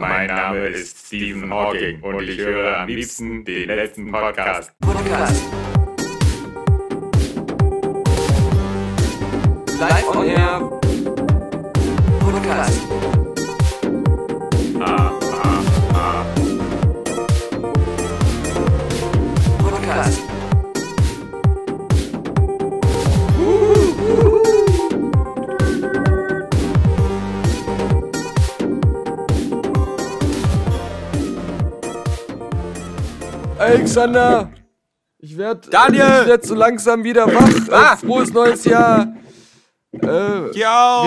Mein Name ist Stephen Hawking und ich höre am liebsten den letzten Podcast. Podcast. Live on Air. Alexander! Ich werd, Daniel! Ich werd so langsam wieder wach. Ah! Frohes neues Jahr! Äh, Yo, Wir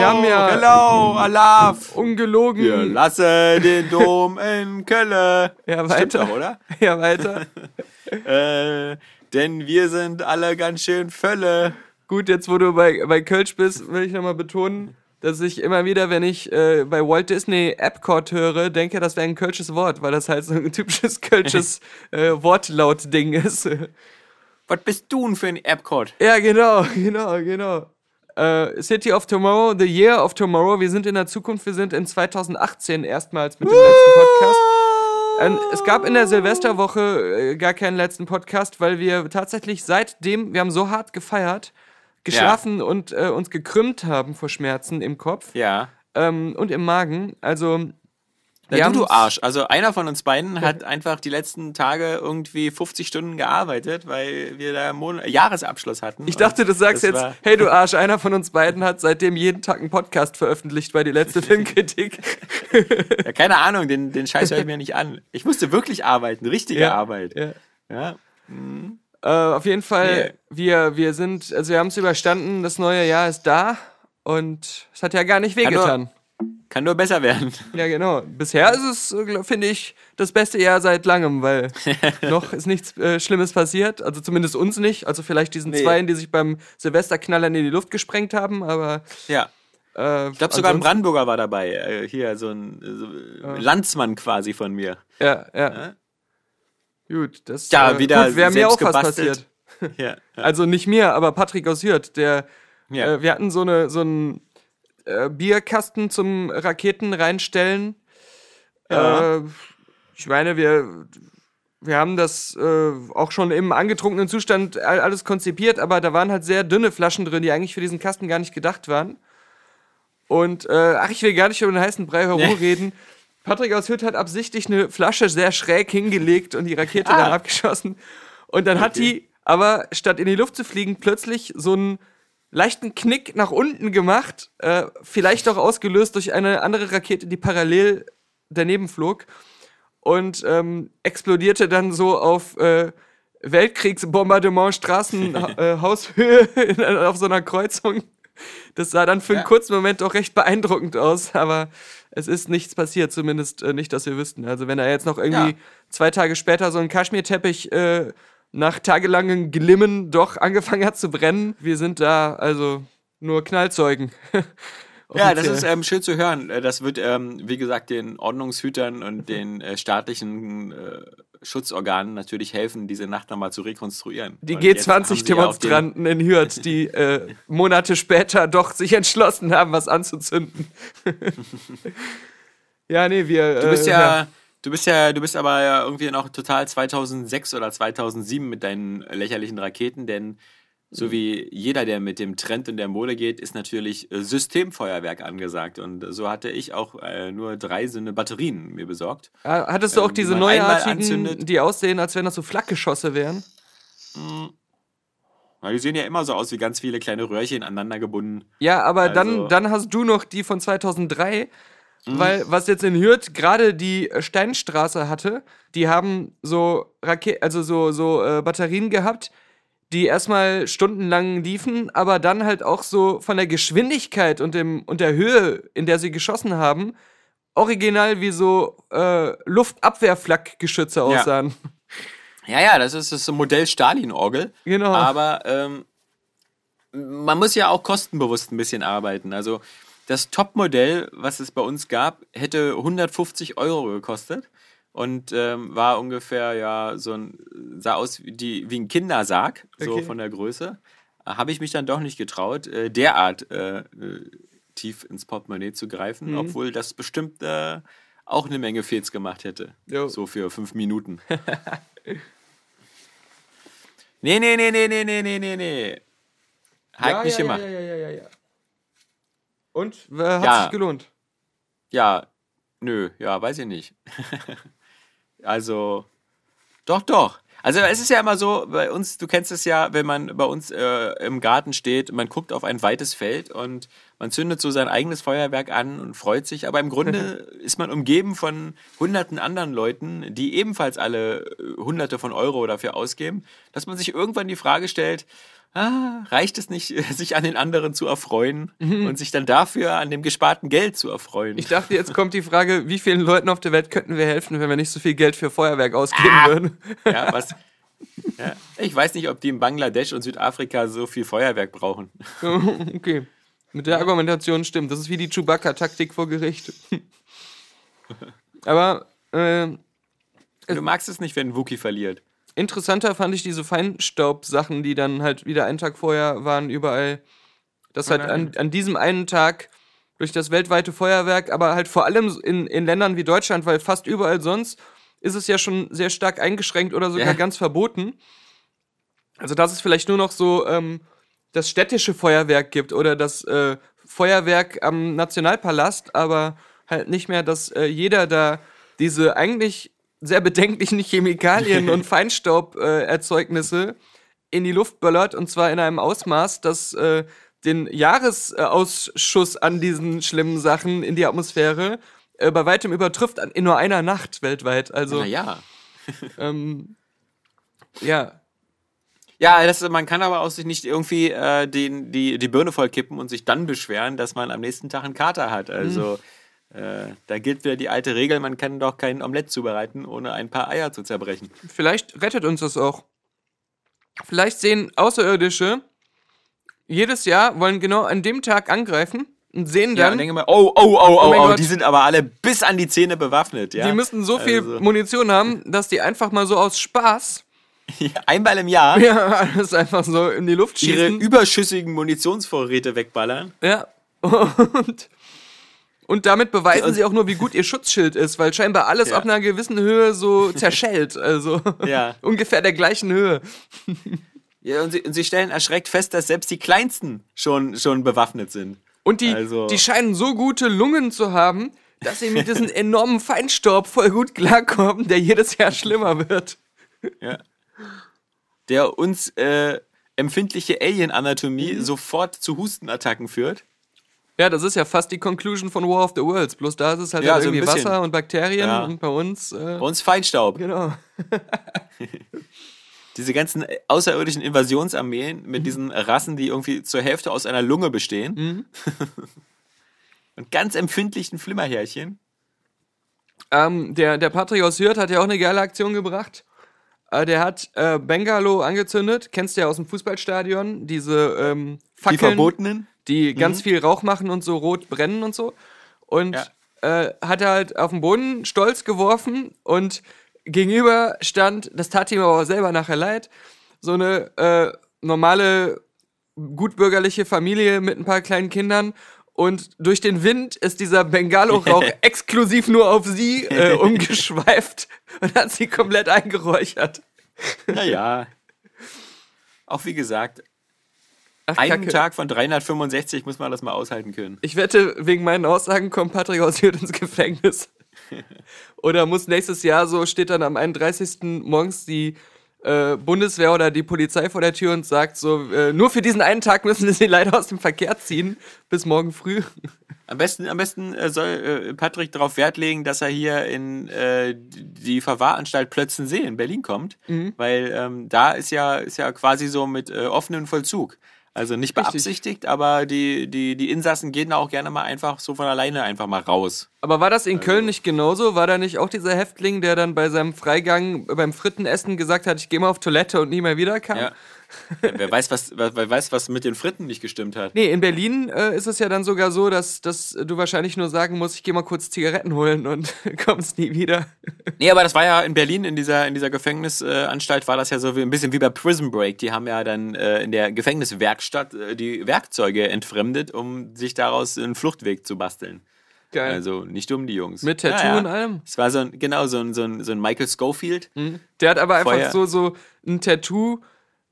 haben ja- hello, Alaf. ungelogen. Wir lassen den Dom in Köln. Ja, Stimmt weiter. doch, oder? Ja, weiter. Äh, denn wir sind alle ganz schön Völle. Gut, jetzt wo du bei, bei Kölsch bist, will ich nochmal betonen, dass ich immer wieder, wenn ich äh, bei Walt Disney Epcot höre, denke, das wäre ein kölsches Wort, weil das halt so ein typisches kölsches äh, Wortlaut-Ding ist. Was bist du denn für ein Epcot? Ja, genau, genau, genau. Äh, City of Tomorrow, The Year of Tomorrow. Wir sind in der Zukunft, wir sind in 2018 erstmals mit dem letzten Podcast. Ähm, es gab in der Silvesterwoche äh, gar keinen letzten Podcast, weil wir tatsächlich seitdem, wir haben so hart gefeiert, geschlafen und äh, uns gekrümmt haben vor Schmerzen im Kopf Ja. ähm, und im Magen. Also, Ja, du, du Arsch. Also einer von uns beiden hat einfach die letzten Tage irgendwie 50 Stunden gearbeitet, weil wir da Mon Jahresabschluss hatten. Ich dachte, du sagst jetzt, hey du Arsch, einer von uns beiden hat seitdem jeden Tag einen Podcast veröffentlicht, weil die letzte Filmkritik. Ja, keine Ahnung, den, den Scheiß höre ich mir nicht an. Ich musste wirklich arbeiten, richtige Ja, Arbeit. Ja. Ja. Äh, auf jeden Fall, wir, wir sind, also wir haben es überstanden, das neue Jahr ist da und es hat ja gar nicht wehgetan. Kann nur besser werden. Ja, genau. Bisher ist es, finde ich, das beste Jahr seit langem, weil noch ist nichts äh, Schlimmes passiert. Also zumindest uns nicht. Also vielleicht diesen Nee. Zweien, die sich beim Silvesterknallern in die Luft gesprengt haben, aber. Ja. Äh, Ich glaube, sogar ein Brandenburger war dabei. Äh, hier, so ein so, Landsmann quasi von mir. Ja, ja. Ja? Gut, das Ja, äh, wieder gut, wäre mir auch was gebastelt. passiert. Ja. ja. Also nicht mir, aber Patrick aus Hürth, der, Ja. äh, wir hatten so eine so einen äh, Bierkasten zum Raketen reinstellen. Äh, ich meine, wir wir haben das äh, auch schon im angetrunkenen Zustand all- alles konzipiert, aber da waren halt sehr dünne Flaschen drin, die eigentlich für diesen Kasten gar nicht gedacht waren. Und äh, ach, ich will gar nicht über den heißen Brei herumreden. Patrick aus Hürth hat absichtlich eine Flasche sehr schräg hingelegt und die Rakete Ah. dann abgeschossen. Und dann hat die aber statt in die Luft zu fliegen plötzlich so einen leichten Knick nach unten gemacht, äh, vielleicht auch ausgelöst durch eine andere Rakete, die parallel daneben flog und ähm, explodierte dann so auf äh, Weltkriegsbombardement Straßenhaushöhe äh, auf so einer Kreuzung. Das sah dann für einen Ja. kurzen Moment auch recht beeindruckend aus, aber es ist nichts passiert, zumindest äh, nicht, dass wir wüssten. Also wenn da jetzt noch irgendwie Ja. zwei Tage später so ein Kaschmirteppich äh, nach tagelangem Glimmen doch angefangen hat zu brennen, wir sind da also nur Knallzeugen. Ja, das ist ähm, schön zu hören. Äh, Das wird, ähm, wie gesagt, den Ordnungshütern und den äh, staatlichen äh, Schutzorganen natürlich helfen, diese Nacht nochmal zu rekonstruieren. Die Und jetzt haben sie auf den- G20-Demonstranten in Hürth, die äh, Monate später doch sich entschlossen haben, was anzuzünden. ja, nee, wir. Du bist äh, ja, du bist ja, du bist aber ja irgendwie noch total 2006 oder 2007 mit deinen lächerlichen Raketen, denn so wie jeder, der mit dem Trend und der Mode geht, ist natürlich äh, Systemfeuerwerk angesagt. Und so hatte ich auch äh, nur drei so eine Batterien mir besorgt. Ja, Hattest du auch ähm, die diese einmal neuartigen, die aussehen, als wenn das so Flakgeschosse wären? Ja, die sehen ja immer so aus wie ganz viele kleine Röhrchen aneinander gebunden. Ja, aber dann, Also- dann hast du noch die von 2003, Mhm. weil was jetzt in Hürth gerade die äh, Steinstraße hatte, die haben so Rake also so, so äh, Batterien gehabt, die erstmal stundenlang liefen, aber dann halt auch so von der Geschwindigkeit und, dem, und der Höhe, in der sie geschossen haben, original wie so äh, Luftabwehrflakgeschütze aussahen. Ja, ja, das ist das Modell Stalin-Orgel. Genau. Aber ähm, man muss ja auch kostenbewusst ein bisschen arbeiten. Also das Topmodell, was es bei uns gab, hätte 150 Euro gekostet und ähm, war ungefähr, ja, so ein, sah aus wie, die, wie ein Kindersarg, so okay. von der Größe. Habe ich mich dann doch nicht getraut, äh, derart äh, äh tief ins Portemonnaie zu greifen, mhm. obwohl das bestimmt äh, auch eine Menge Fehls gemacht hätte. Jo. So für fünf Minuten. nee, nee, nee, nee, nee, nee, nee, nee. Hat ja, nicht ja, gemacht. Ja, ja, ja, ja, ja. Und? Äh, hat ja. sich gelohnt? Ja, nö, ja, weiß ich nicht. also, doch, doch. Also es ist ja immer so, bei uns, du kennst es ja, wenn man bei uns äh, im Garten steht, man guckt auf ein weites Feld und man zündet so sein eigenes Feuerwerk an und freut sich, aber im Grunde ist man umgeben von hunderten anderen Leuten, die ebenfalls alle äh, hunderte von Euro dafür ausgeben, dass man sich irgendwann die Frage stellt, ah, reicht es nicht, sich an den anderen zu erfreuen und sich dann dafür an dem gesparten Geld zu erfreuen? Ich dachte, jetzt kommt die Frage, wie vielen Leuten auf der Welt könnten wir helfen, wenn wir nicht so viel Geld für Feuerwerk ausgeben Ah. würden? Ja, was? Ja, ich weiß nicht, ob die in Bangladesch und Südafrika so viel Feuerwerk brauchen. okay. Mit der Argumentation stimmt. Das ist wie die Chewbacca-Taktik vor Gericht. Aber äh, Du magst es nicht, wenn ein Wookie verliert. Interessanter fand ich diese Feinstaub-Sachen, die dann halt wieder einen Tag vorher waren, überall. Dass halt an, an diesem einen Tag durch das weltweite Feuerwerk, aber halt vor allem in, in Ländern wie Deutschland, weil fast überall sonst ist es ja schon sehr stark eingeschränkt oder sogar Ja. ganz verboten. Also, dass es vielleicht nur noch so ähm, das städtische Feuerwerk gibt oder das äh, Feuerwerk am Nationalpalast, aber halt nicht mehr, dass äh, jeder da diese eigentlich sehr bedenklichen Chemikalien und Feinstauberzeugnisse Erzeugnisse in die Luft böllert und zwar in einem Ausmaß, das äh, den Jahresausschuss an diesen schlimmen Sachen in die Atmosphäre äh, bei weitem übertrifft in nur einer Nacht weltweit. Also, Naja. ähm, ja. Ja, das, man kann aber auch sich nicht irgendwie äh, den, die, die Birne voll kippen und sich dann beschweren, dass man am nächsten Tag einen Kater hat. Also äh, da gilt wieder die alte Regel, man kann doch kein Omelett zubereiten, ohne ein paar Eier zu zerbrechen. Vielleicht rettet uns das auch. Vielleicht sehen Außerirdische jedes Jahr, wollen genau an dem Tag angreifen und sehen Ja, dann, und denke mal, oh, oh, oh, oh, oh, Gott. die sind aber alle bis an die Zähne bewaffnet. Ja? die müssen so viel Also, Munition haben, dass die einfach mal so aus Spaß einmal im Jahr ja, alles einfach so in die Luft ihre schießen. überschüssigen Munitionsvorräte wegballern. Ja. Und, und damit beweisen Und- sie auch nur, wie gut ihr Schutzschild ist, weil scheinbar alles Ja. ab einer gewissen Höhe so zerschellt. Also Ja. ungefähr der gleichen Höhe. Ja, und sie, und sie stellen erschreckt fest, dass selbst die Kleinsten schon, schon bewaffnet sind. Und die, Also- die scheinen so gute Lungen zu haben, dass sie mit diesem enormen Feinstaub voll gut klarkommen, der jedes Jahr schlimmer wird. Ja. Der uns äh, empfindliche Alien-Anatomie sofort zu Hustenattacken führt. Ja, das ist ja fast die Conclusion von War of the Worlds. Bloß da ist es halt Ja, dann so irgendwie. Wasser und Bakterien Ja. und bei uns. Äh, Bei uns Feinstaub. genau. Diese ganzen außerirdischen Invasionsarmeen mit diesen Rassen, die irgendwie zur Hälfte aus einer Lunge bestehen. Und ganz empfindlichen Flimmerhärchen. Ähm, der, der Patrick aus Hürth hat ja auch eine geile Aktion gebracht. Äh, der hat äh, Bengalo angezündet. Kennst du ja aus dem Fußballstadion. Diese ähm, Die Fackeln, verbotenen. Die ganz viel Rauch machen und so rot brennen und so. Und äh, hat er halt auf den Boden stolz geworfen und gegenüber stand, das tat ihm aber auch selber nachher leid, so eine äh, normale, gutbürgerliche Familie mit ein paar kleinen Kindern. Und durch den Wind ist dieser Bengalo-Rauch exklusiv nur auf sie äh, umgeschweift und hat sie komplett eingeräuchert. Naja. Auch wie gesagt, Ach, einen Kacke. Tag von 365 muss man das mal aushalten können. Ich wette, wegen meinen Aussagen kommt Patrick aus Hürth ins Gefängnis. oder muss nächstes Jahr so, steht dann am 31. morgens die äh, Bundeswehr oder die Polizei vor der Tür und sagt so, äh, nur für diesen einen Tag müssen wir sie leider aus dem Verkehr ziehen, bis morgen früh. Am besten, am besten äh, soll äh, Patrick darauf Wert legen, dass er hier in äh, die Verwahranstalt Plötzensee in Berlin kommt, Mhm. weil ähm, da ist ja, ist ja quasi so mit offenem Vollzug. Also nicht Richtig. beabsichtigt, aber die, die, die Insassen gehen da auch gerne mal einfach so von alleine einfach mal raus. Aber war das in Köln nicht genauso? War da nicht auch dieser Häftling, der dann bei seinem Freigang beim Frittenessen gesagt hat, ich gehe mal auf Toilette und nie mehr wiederkam? Ja. wer, weiß, was, wer, wer weiß, was mit den Fritten nicht gestimmt hat. Nee, in Berlin äh, ist es ja dann sogar so, dass, dass du wahrscheinlich nur sagen musst, ich gehe mal kurz Zigaretten holen und kommst nie wieder. Nee, aber das war ja in Berlin, in dieser, in dieser Gefängnisanstalt, war das ja so wie, ein bisschen wie bei Prison Break. Die haben ja dann äh, in der Gefängniswerkstatt äh, die Werkzeuge entfremdet, um sich daraus einen Fluchtweg zu basteln. Geil. Also nicht um die Jungs. Mit Tattoo Ja, ja. und allem? Es war so ein, genau, so ein, so ein, so ein Michael Schofield. Der hat aber einfach so, so ein Tattoo,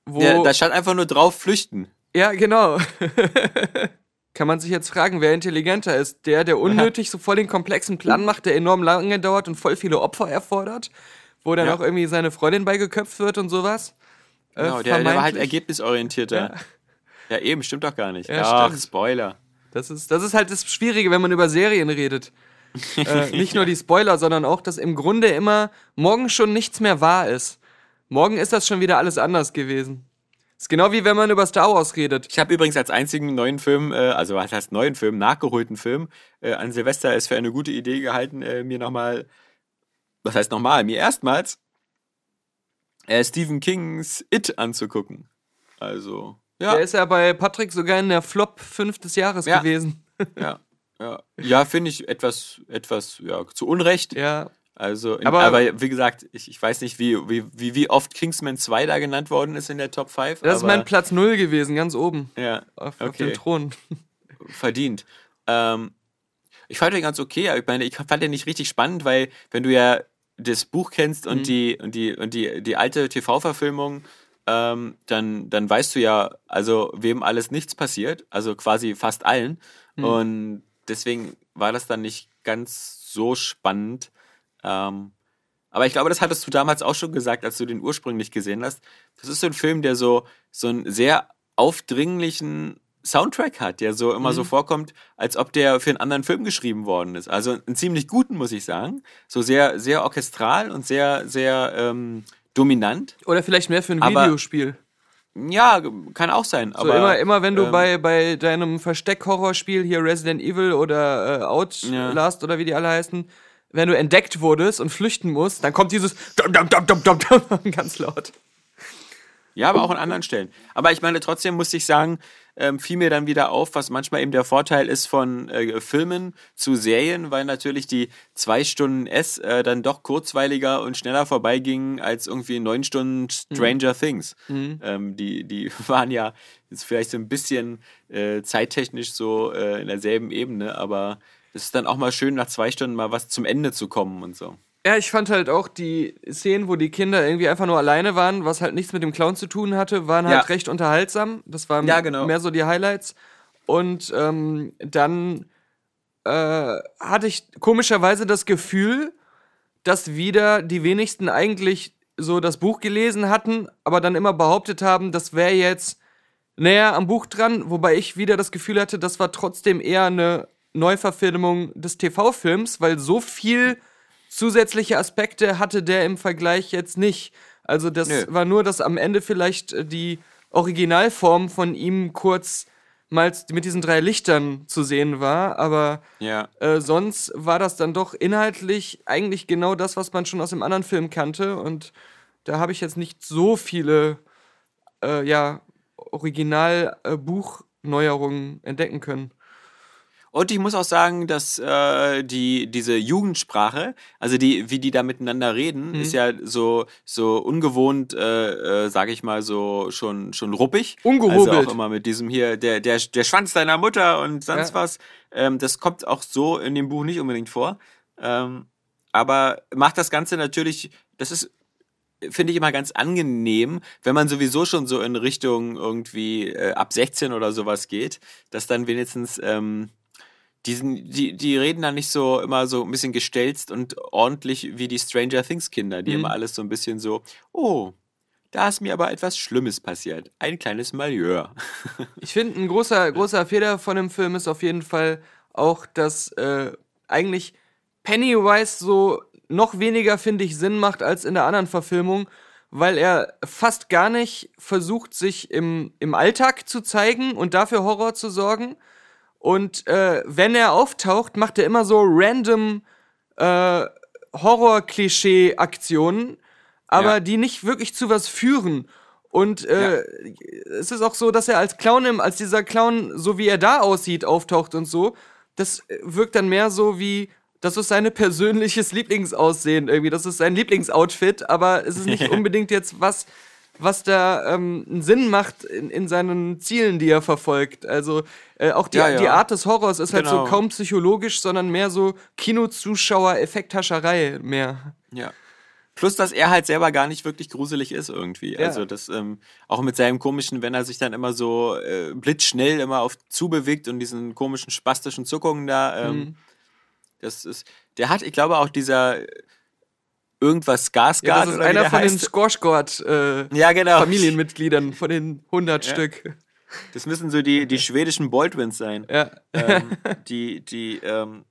wo. Der, da stand einfach nur drauf, flüchten. Ja, genau. Kann man sich jetzt fragen, wer intelligenter ist? Der, der unnötig so voll den komplexen Plan macht, der enorm lange dauert und voll viele Opfer erfordert, wo dann Ja. auch irgendwie seine Freundin beigeköpft wird und sowas. Äh, Genau, der, der war halt ergebnisorientierter. Ja. Ja. eben, stimmt doch gar nicht. Ja, Ach, stimmt. Spoiler. Das ist, das ist halt das Schwierige, wenn man über Serien redet. äh, nicht nur die Spoiler, sondern auch, dass im Grunde immer morgen schon nichts mehr wahr ist. Morgen ist das schon wieder alles anders gewesen. Ist genau wie wenn man über Star Wars redet. Ich habe übrigens als einzigen neuen Film, äh, also was heißt neuen Film, nachgeholten Film, äh, an Silvester es für eine gute Idee gehalten, äh, mir nochmal, was heißt nochmal, mir erstmals äh, Stephen Kings It anzugucken. Also, ja, Der ist ja bei Patrick sogar in der Flop 5 des Jahres Ja. gewesen. ja, ja. Ja, finde ich etwas, etwas, ja, zu Unrecht. Ja. Also, in, Aber- aber, wie gesagt, ich, ich weiß nicht, wie, wie, wie, wie oft Kingsman 2 da genannt worden ist in der Top 5. Das ist mein Platz 0 gewesen, ganz oben. Ja, Auf, auf okay. dem Thron. verdient. Ähm, ich fand den ganz okay. aber Ich meine, ich fand den nicht richtig spannend, weil wenn du ja das Buch kennst und Mhm. die und die und die die alte TV-Verfilmung, ähm, dann dann weißt du ja, also wem alles nichts passiert, also quasi fast allen. Mhm. Und deswegen war das dann nicht ganz so spannend. Ähm, aber ich glaube, das hattest du damals auch schon gesagt, als du den ursprünglich gesehen hast. Das ist so ein Film, der so, so einen sehr aufdringlichen Soundtrack hat, der so immer so vorkommt, als ob der für einen anderen Film geschrieben worden ist. Also einen ziemlich guten, muss ich sagen. So sehr, sehr orchestral und sehr, sehr ähm, dominant. Oder vielleicht mehr für ein Aber- Videospiel. Ja, kann auch sein. So aber, immer, immer wenn du ähm, bei, bei deinem Versteck-Horrorspiel hier Resident Evil oder äh, Outlast oder wie die alle heißen, wenn du entdeckt wurdest und flüchten musst, dann kommt dieses ganz laut. Ja, aber auch an anderen Stellen. Aber ich meine, trotzdem muss ich sagen, ähm, fiel mir dann wieder auf, was manchmal eben der Vorteil ist von äh, Filmen zu Serien, weil natürlich die zwei Stunden S äh, dann doch kurzweiliger und schneller vorbeigingen als irgendwie neun Stunden Stranger Things. Ähm, die, die waren ja jetzt vielleicht so ein bisschen äh, zeittechnisch so äh, in derselben Ebene, aber es ist dann auch mal schön, nach zwei Stunden mal was zum Ende zu kommen und so. Ja, ich fand halt auch die Szenen, wo die Kinder irgendwie einfach nur alleine waren, was halt nichts mit dem Clown zu tun hatte, waren halt Ja. recht unterhaltsam. Das waren Ja, genau. mehr so die Highlights. Und ähm, dann äh, hatte ich komischerweise das Gefühl, dass wieder die wenigsten eigentlich so das Buch gelesen hatten, aber dann immer behauptet haben, das wäre jetzt näher am Buch dran, wobei ich wieder das Gefühl hatte, das war trotzdem eher eine Neuverfilmung des TV-Films, weil so viel zusätzliche Aspekte hatte der im Vergleich jetzt nicht. Also das Nö. war nur, dass am Ende vielleicht äh, die Originalform von ihm kurz mal mit diesen drei Lichtern zu sehen war, aber Ja. äh, sonst war das dann doch inhaltlich eigentlich genau das, was man schon aus dem anderen Film kannte. Und da habe ich jetzt nicht so viele äh, ja, Original-Buchneuerungen entdecken können. Und ich muss auch sagen, dass äh, die diese Jugendsprache, also die wie die da miteinander reden, Mhm. ist ja so so ungewohnt, äh, äh, sage ich mal so schon schon ruppig. Ungehobelt. Also auch immer mit diesem hier der der der Schwanz deiner Mutter und sonst Ja. was. Ähm, das kommt auch so in dem Buch nicht unbedingt vor. Ähm, aber macht das Ganze natürlich, das ist finde ich immer ganz angenehm, wenn man sowieso schon so in Richtung irgendwie äh, ab 16 oder sowas geht, dass dann wenigstens ähm, diesen, die, die reden dann nicht so immer so ein bisschen gestelzt und ordentlich wie die Stranger Things Kinder, die Mhm. immer alles so ein bisschen so, oh, da ist mir aber etwas Schlimmes passiert. Ein kleines Malheur. Ich finde, ein großer, großer Fehler von dem Film ist auf jeden Fall auch, dass äh, eigentlich Pennywise so noch weniger, finde ich, Sinn macht als in der anderen Verfilmung, weil er fast gar nicht versucht, sich im, im Alltag zu zeigen und dafür Horror zu sorgen. Und äh, wenn er auftaucht, macht er immer so random äh, Horror-Klischee-Aktionen, aber Ja. die nicht wirklich zu was führen. Und äh, es ist auch so, dass er als Clown, im, als dieser Clown, so wie er da aussieht, auftaucht und so, das äh, wirkt dann mehr so wie, das ist sein persönliches Lieblingsaussehen irgendwie, das ist sein Lieblingsoutfit, aber es ist nicht unbedingt jetzt was, was da ähm, einen Sinn macht in, in seinen Zielen, die er verfolgt. Also äh, auch die, Ja, ja. die Art des Horrors ist halt so Genau. kaum psychologisch, sondern mehr so Kinozuschauer-Effekthascherei mehr. Ja. Plus, dass er halt selber gar nicht wirklich gruselig ist irgendwie. Ja. Also das ähm, auch mit seinem komischen, wenn er sich dann immer so äh, blitzschnell immer auf zubewegt und diesen komischen spastischen Zuckungen da. Ähm, Mhm. Das ist, der hat, ich glaube auch dieser irgendwas Ja, Skarsgård das ist einer von den heißt. Skorschgott äh, Ja, genau. Familienmitgliedern, von den 100 Stück. Das müssen so die, die schwedischen Baldwins sein. Ja. ähm, die, die, ähm,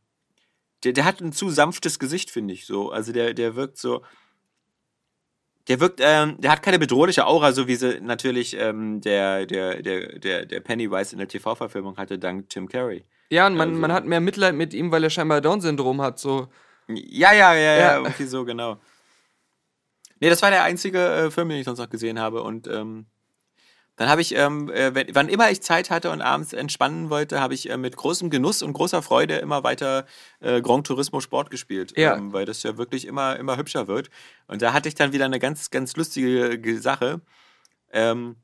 der, der hat ein zu sanftes Gesicht, finde ich so. Also der, der wirkt so. Der wirkt, ähm, der hat keine bedrohliche Aura, so wie sie natürlich ähm, der, der, der, der, der Pennywise in der TV-Verfilmung hatte, dank Tim Curry. Ja, und man, Also- man hat mehr Mitleid mit ihm, weil er scheinbar Down-Syndrom hat. So. Ja, ja, ja, ja, irgendwie so, genau. Nee, das war der einzige äh, Film, den ich sonst noch gesehen habe. Und ähm, dann habe ich, ähm, äh, wenn, wann immer ich Zeit hatte und abends entspannen wollte, habe ich äh, mit großem Genuss und großer Freude immer weiter äh, Grand Turismo Sport gespielt. Ja. Ähm, weil das ja wirklich immer, immer hübscher wird. Und da hatte ich dann wieder eine ganz, ganz lustige Ge- Sache. Ähm,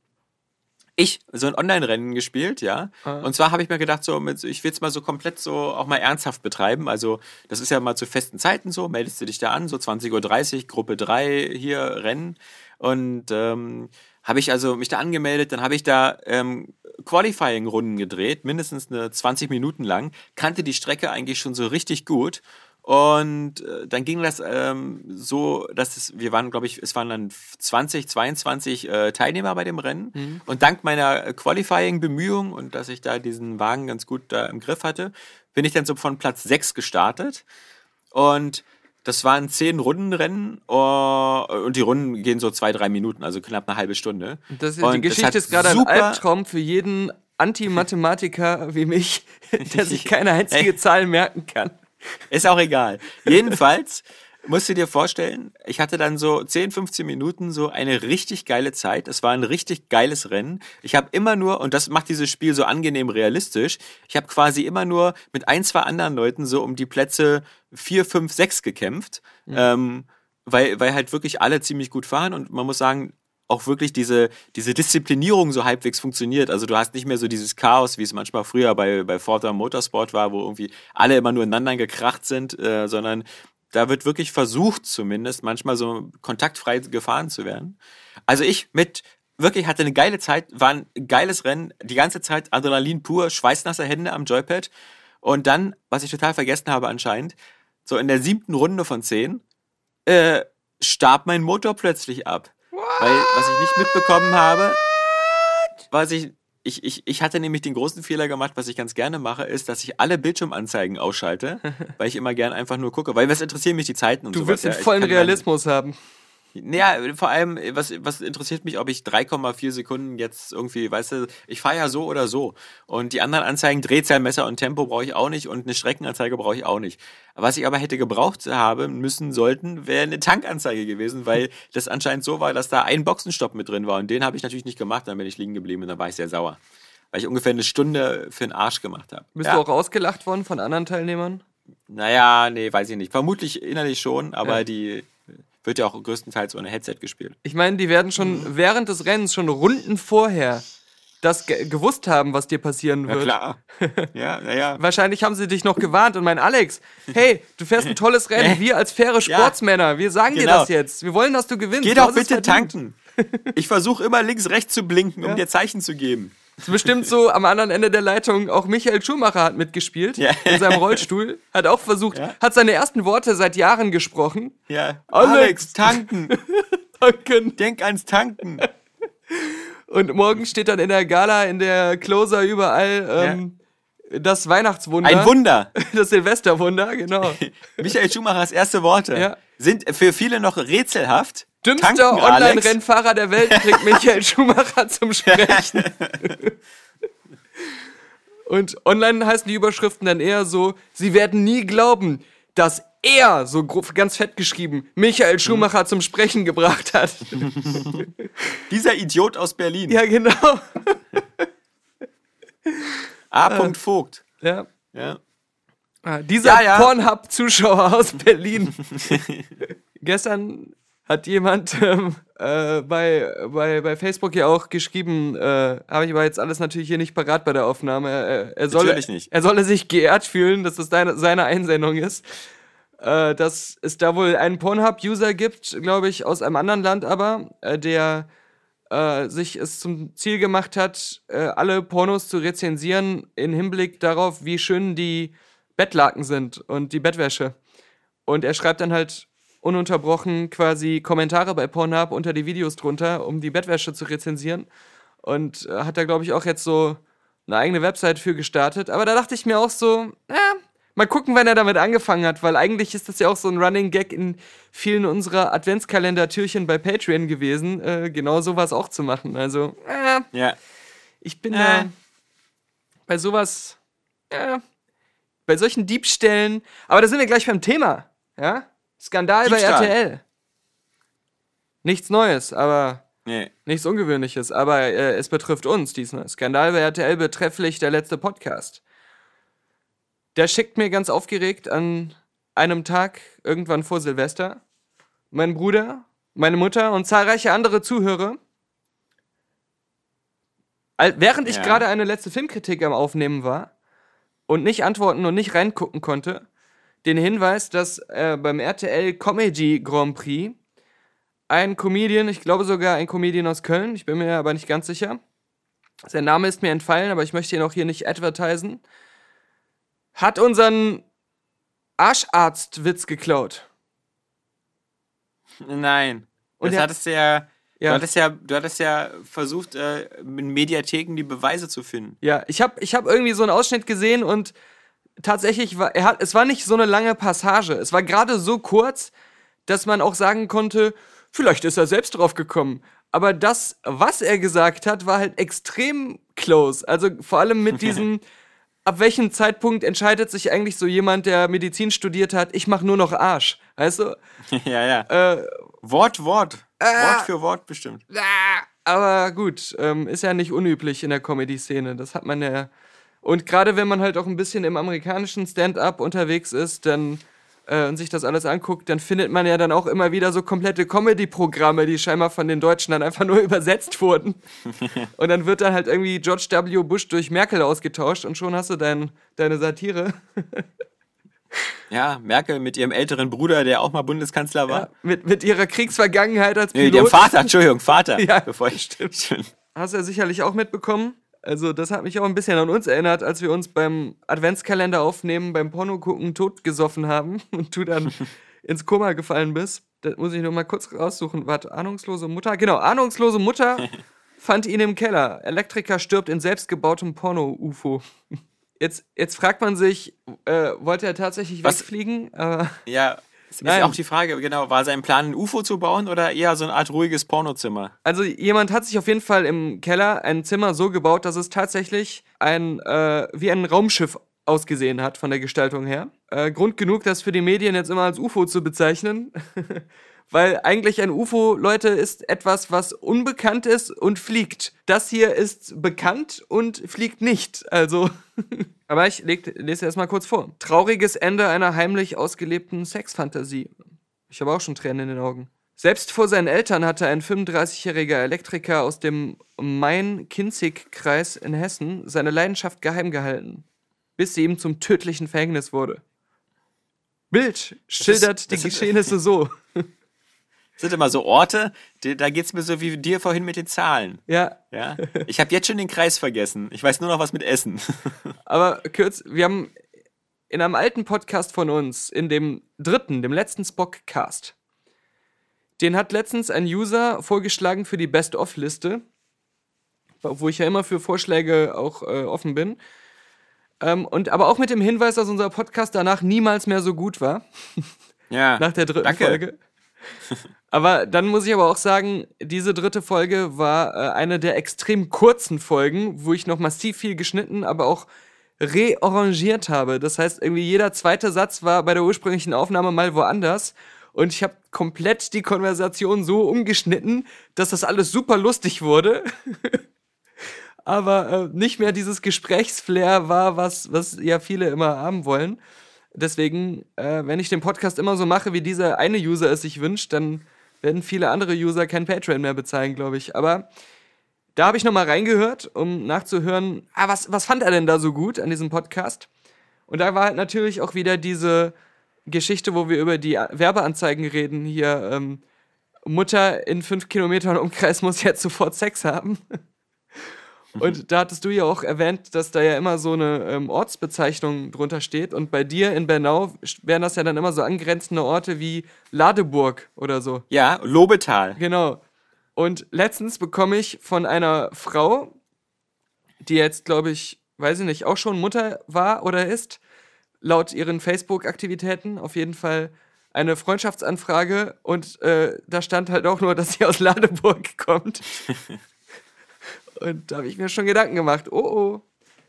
ich so ein Online-Rennen gespielt, ja. Ah. Und zwar habe ich mir gedacht, so, mit, ich will es mal so komplett so auch mal ernsthaft betreiben. Also, das ist ja mal zu festen Zeiten so, meldest du dich da an, so 20.30 Uhr, Gruppe 3 hier Rennen. Und ähm, habe ich also mich da angemeldet, dann habe ich da ähm, Qualifying-Runden gedreht, mindestens eine 20 Minuten lang, kannte die Strecke eigentlich schon so richtig gut. Und äh, dann ging das ähm, so, dass es, wir waren, glaube ich, es waren dann 20, 22 äh, Teilnehmer bei dem Rennen. Und dank meiner äh, Qualifying-Bemühungen und dass ich da diesen Wagen ganz gut da im Griff hatte, bin ich dann so von Platz 6 gestartet. Und das waren zehn Rundenrennen oh, und die Runden gehen so zwei, drei Minuten, also knapp eine halbe Stunde. Das, die Und es Geschichte ist gerade ein Albtraum für jeden Anti-Mathematiker wie mich, der sich keine einzige. Zahl merken kann. Ist auch egal. Jedenfalls musst du dir vorstellen, ich hatte dann so 10, 15 Minuten so eine richtig geile Zeit. Es war ein richtig geiles Rennen. Ich habe immer nur, und das macht dieses Spiel so angenehm realistisch, ich habe quasi immer nur mit ein, zwei anderen Leuten so um die Plätze 4, 5, 6 gekämpft. Ähm, weil, weil halt wirklich alle ziemlich gut fahren und man muss sagen, auch wirklich diese, diese Disziplinierung so halbwegs funktioniert. Also du hast nicht mehr so dieses Chaos, wie es manchmal früher bei, bei Forza Motorsport war, wo irgendwie alle immer nur ineinander gekracht sind, äh, sondern da wird wirklich versucht zumindest manchmal so kontaktfrei gefahren zu werden. Also ich mit wirklich hatte eine geile Zeit, war ein geiles Rennen, die ganze Zeit Adrenalin pur, schweißnasse Hände am Joypad und dann, was ich total vergessen habe anscheinend, so in der siebten Runde von zehn, äh, starb mein Motor plötzlich ab. Weil, was ich nicht mitbekommen habe, was ich, ich, ich, ich hatte nämlich den großen Fehler gemacht, was ich ganz gerne mache, ist, dass ich alle Bildschirmanzeigen ausschalte, weil ich immer gern einfach nur gucke, weil was interessieren mich die Zeiten und Du sowas. willst den ja. Ich vollen kann dann- Realismus haben. Ja, vor allem, was, was interessiert mich, ob ich 3,4 Sekunden jetzt irgendwie, weißt du, ich fahre ja so oder so. Und die anderen Anzeigen, Drehzahlmesser und Tempo brauche ich auch nicht und eine Streckenanzeige brauche ich auch nicht. Was ich aber hätte gebraucht haben müssen, sollten, wäre eine Tankanzeige gewesen, weil das anscheinend so war, dass da ein Boxenstopp mit drin war. Und den habe ich natürlich nicht gemacht, dann bin ich liegen geblieben und dann war ich sehr sauer. Weil ich ungefähr eine Stunde für den Arsch gemacht habe. Bist ja. du auch ausgelacht worden von anderen Teilnehmern? Naja, nee, weiß ich nicht. Vermutlich innerlich schon, aber Ja. die wird ja auch größtenteils ohne Headset gespielt. Ich meine, die werden schon Mhm. während des Rennens, schon Runden vorher, das ge gewusst haben, was dir passieren Ja, wird. klar. ja, naja. Wahrscheinlich haben sie dich noch gewarnt und mein Alex, hey, du fährst ein tolles Rennen. Wir als faire Sportsmänner, wir sagen dir Genau. das jetzt. Wir wollen, dass du gewinnst. Geh doch bitte verdient. tanken. Ich versuche immer links, rechts zu blinken, um Ja. dir Zeichen zu geben. Ist bestimmt so am anderen Ende der Leitung. Auch Michael Schumacher hat mitgespielt Ja. in seinem Rollstuhl. Hat auch versucht, Ja. hat seine ersten Worte seit Jahren gesprochen. Ja. Alex. Alex, tanken. Danken. Denk ans Tanken. Und morgen steht dann in der Gala, in der Closer überall ähm, das Weihnachtswunder. Ein Wunder. Das Silvesterwunder, genau. Michael Schumachers erste Worte Ja. sind für viele noch rätselhaft. Dümmster. Online-Rennfahrer der Welt bringt Michael Schumacher zum Sprechen. Und online heißen die Überschriften dann eher so, sie werden nie glauben, dass er, so ganz fett geschrieben, Michael Schumacher zum Sprechen gebracht hat. Dieser Idiot aus Berlin. ja, genau. A. Vogt. Ja. Ja. Ah, Dieser Ja, ja. Pornhub-Zuschauer aus Berlin. Gestern hat jemand ähm, äh, bei, bei, bei Facebook ja auch geschrieben, äh, habe ich aber jetzt alles natürlich hier nicht parat bei der Aufnahme. Er, er, solle, Natürlich nicht. er solle sich geehrt fühlen, dass das deine, seine Einsendung ist. Äh, dass es da wohl einen Pornhub-User gibt, glaube ich, aus einem anderen Land aber, äh, der äh, sich es zum Ziel gemacht hat, äh, alle Pornos zu rezensieren in Hinblick darauf, wie schön die Bettlaken sind und die Bettwäsche. Und er schreibt dann halt ununterbrochen quasi Kommentare bei Pornhub unter die Videos drunter, um die Bettwäsche zu rezensieren. Und äh, hat da, glaube ich, auch jetzt so eine eigene Website für gestartet. Aber da dachte ich mir auch so, ja, mal gucken, wann er damit angefangen hat, weil eigentlich ist das ja auch so ein Running Gag in vielen unserer Adventskalender-Türchen bei Patreon gewesen, äh, genau sowas auch zu machen. Also, äh, Ja. ich bin Äh. da bei sowas, äh, bei solchen Diebstählen, aber da sind wir gleich beim Thema, ja? Skandal bei Diebstahl. RTL. Nichts Neues, aber Nee. nichts Ungewöhnliches, aber äh, es betrifft uns diesmal. Skandal bei RTL betrefflich der letzte Podcast. Der schickt mir ganz aufgeregt an einem Tag, irgendwann vor Silvester, mein Bruder, meine Mutter und zahlreiche andere Zuhörer. Während ich Ja. gerade eine letzte Filmkritik am Aufnehmen war und nicht antworten und nicht reingucken konnte, den Hinweis, dass äh, beim RTL Comedy Grand Prix ein Comedian, ich glaube sogar ein Comedian aus Köln, ich bin mir aber nicht ganz sicher. Sein Name ist mir entfallen, aber ich möchte ihn auch hier nicht advertisen. Hat unseren Arscharzt-Witz geklaut. Nein. Und das hattest du ja, Ja. Du hattest ja, du hattest ja versucht, äh, in Mediatheken die Beweise zu finden. Ja, ich habe ich hab irgendwie so einen Ausschnitt gesehen und tatsächlich war er hat es war nicht so eine lange Passage. Es war gerade so kurz, dass man auch sagen konnte, vielleicht ist er selbst drauf gekommen. Aber das, was er gesagt hat, war halt extrem close. Also vor allem mit diesem, ab welchem Zeitpunkt entscheidet sich eigentlich so jemand, der Medizin studiert hat, ich mache nur noch Arsch. Weißt du? ja, ja. Äh, Wort, Wort. Wort für Wort bestimmt. Aber gut, ähm, ist ja nicht unüblich in der Comedy-Szene. Das hat man ja. Und gerade wenn man halt auch ein bisschen im amerikanischen Stand-up unterwegs ist, dann äh, und sich das alles anguckt, dann findet man ja dann auch immer wieder so komplette Comedy-Programme, die scheinbar von den Deutschen dann einfach nur übersetzt wurden. und dann wird dann halt irgendwie George W. Bush durch Merkel ausgetauscht und schon hast du dein, deine Satire. Ja, Merkel mit ihrem älteren Bruder, der auch mal Bundeskanzler war. Ja, mit, mit ihrer Kriegsvergangenheit als Nee, Pilot. dem Vater, Entschuldigung, Vater. Ja, bevor ich stimmt. Hast du ja sicherlich auch mitbekommen. Also, das hat mich auch ein bisschen an uns erinnert, als wir uns beim Adventskalender aufnehmen, beim Porno gucken, totgesoffen haben und du dann ins Koma gefallen bist. Das muss ich noch mal kurz raussuchen. Warte, ahnungslose Mutter. Genau, ahnungslose Mutter fand ihn im Keller. Elektriker stirbt in selbstgebautem Porno-UFO. Jetzt, jetzt fragt man sich, äh, wollte er tatsächlich Was- wegfliegen? Aber Ja, ist Nein. auch die Frage, genau, war sein Plan, ein UFO zu bauen oder eher so eine Art ruhiges Pornozimmer? Also jemand hat sich auf jeden Fall im Keller ein Zimmer so gebaut, dass es tatsächlich ein äh, wie ein Raumschiff ausgesehen hat von der Gestaltung her. Äh, Grund genug, das für die Medien jetzt immer als UFO zu bezeichnen. Weil eigentlich ein UFO, Leute, ist etwas, was unbekannt ist und fliegt. Das hier ist bekannt und fliegt nicht. Also. Aber ich leg, lese erst mal kurz vor. Trauriges Ende einer heimlich ausgelebten Sexfantasie. Ich habe auch schon Tränen in den Augen. Selbst vor seinen Eltern hatte ein 35-jähriger Elektriker aus dem Main-Kinzig-Kreis in Hessen seine Leidenschaft geheim gehalten, bis sie ihm zum tödlichen Verhängnis wurde. Bild schildert die ist- Geschehnisse so. Das sind immer so Orte, da geht's mir so wie dir vorhin mit den Zahlen. Ja, Ja? Ich habe jetzt schon den Kreis vergessen. Ich weiß nur noch was mit Essen. aber kurz, wir haben in einem alten Podcast von uns, in dem dritten, dem letzten Spockcast, den hat letztens ein User vorgeschlagen für die Best-of-Liste, wo ich ja immer für Vorschläge auch äh, offen bin. Ähm, und aber auch mit dem Hinweis, dass unser Podcast danach niemals mehr so gut war, Ja. nach der dritten Danke. Folge. Aber dann muss ich aber auch sagen, diese dritte Folge war äh, eine der extrem kurzen Folgen, wo ich noch massiv viel geschnitten, aber auch rearrangiert habe. Das heißt, irgendwie jeder zweite Satz war bei der ursprünglichen Aufnahme mal woanders. Und ich habe komplett die Konversation so umgeschnitten, dass das alles super lustig wurde. aber äh, nicht mehr dieses Gesprächsflair war, was, was ja viele immer haben wollen. Deswegen, äh, wenn ich den Podcast immer so mache, wie dieser eine User es sich wünscht, dann werden viele andere User kein Patreon mehr bezahlen, glaube ich. Aber da habe ich nochmal reingehört, um nachzuhören, ah, was, was fand er denn da so gut an diesem Podcast? Und da war halt natürlich auch wieder diese Geschichte, wo wir über die Werbeanzeigen reden, hier, ähm, Mutter in fünf Kilometern Umkreis muss jetzt sofort Sex haben. Und da hattest du ja auch erwähnt, dass da ja immer so eine ähm, Ortsbezeichnung drunter steht. Und bei dir in Bernau wären das ja dann immer so angrenzende Orte wie Ladeburg oder so. Ja, Lobetal. Genau. Und letztens bekomme ich von einer Frau, die jetzt, glaube ich, weiß ich nicht, auch schon Mutter war oder ist, laut ihren Facebook-Aktivitäten auf jeden Fall eine Freundschaftsanfrage und äh, da stand halt auch nur, dass sie aus Ladeburg kommt. und da habe ich mir schon Gedanken gemacht, oh oh,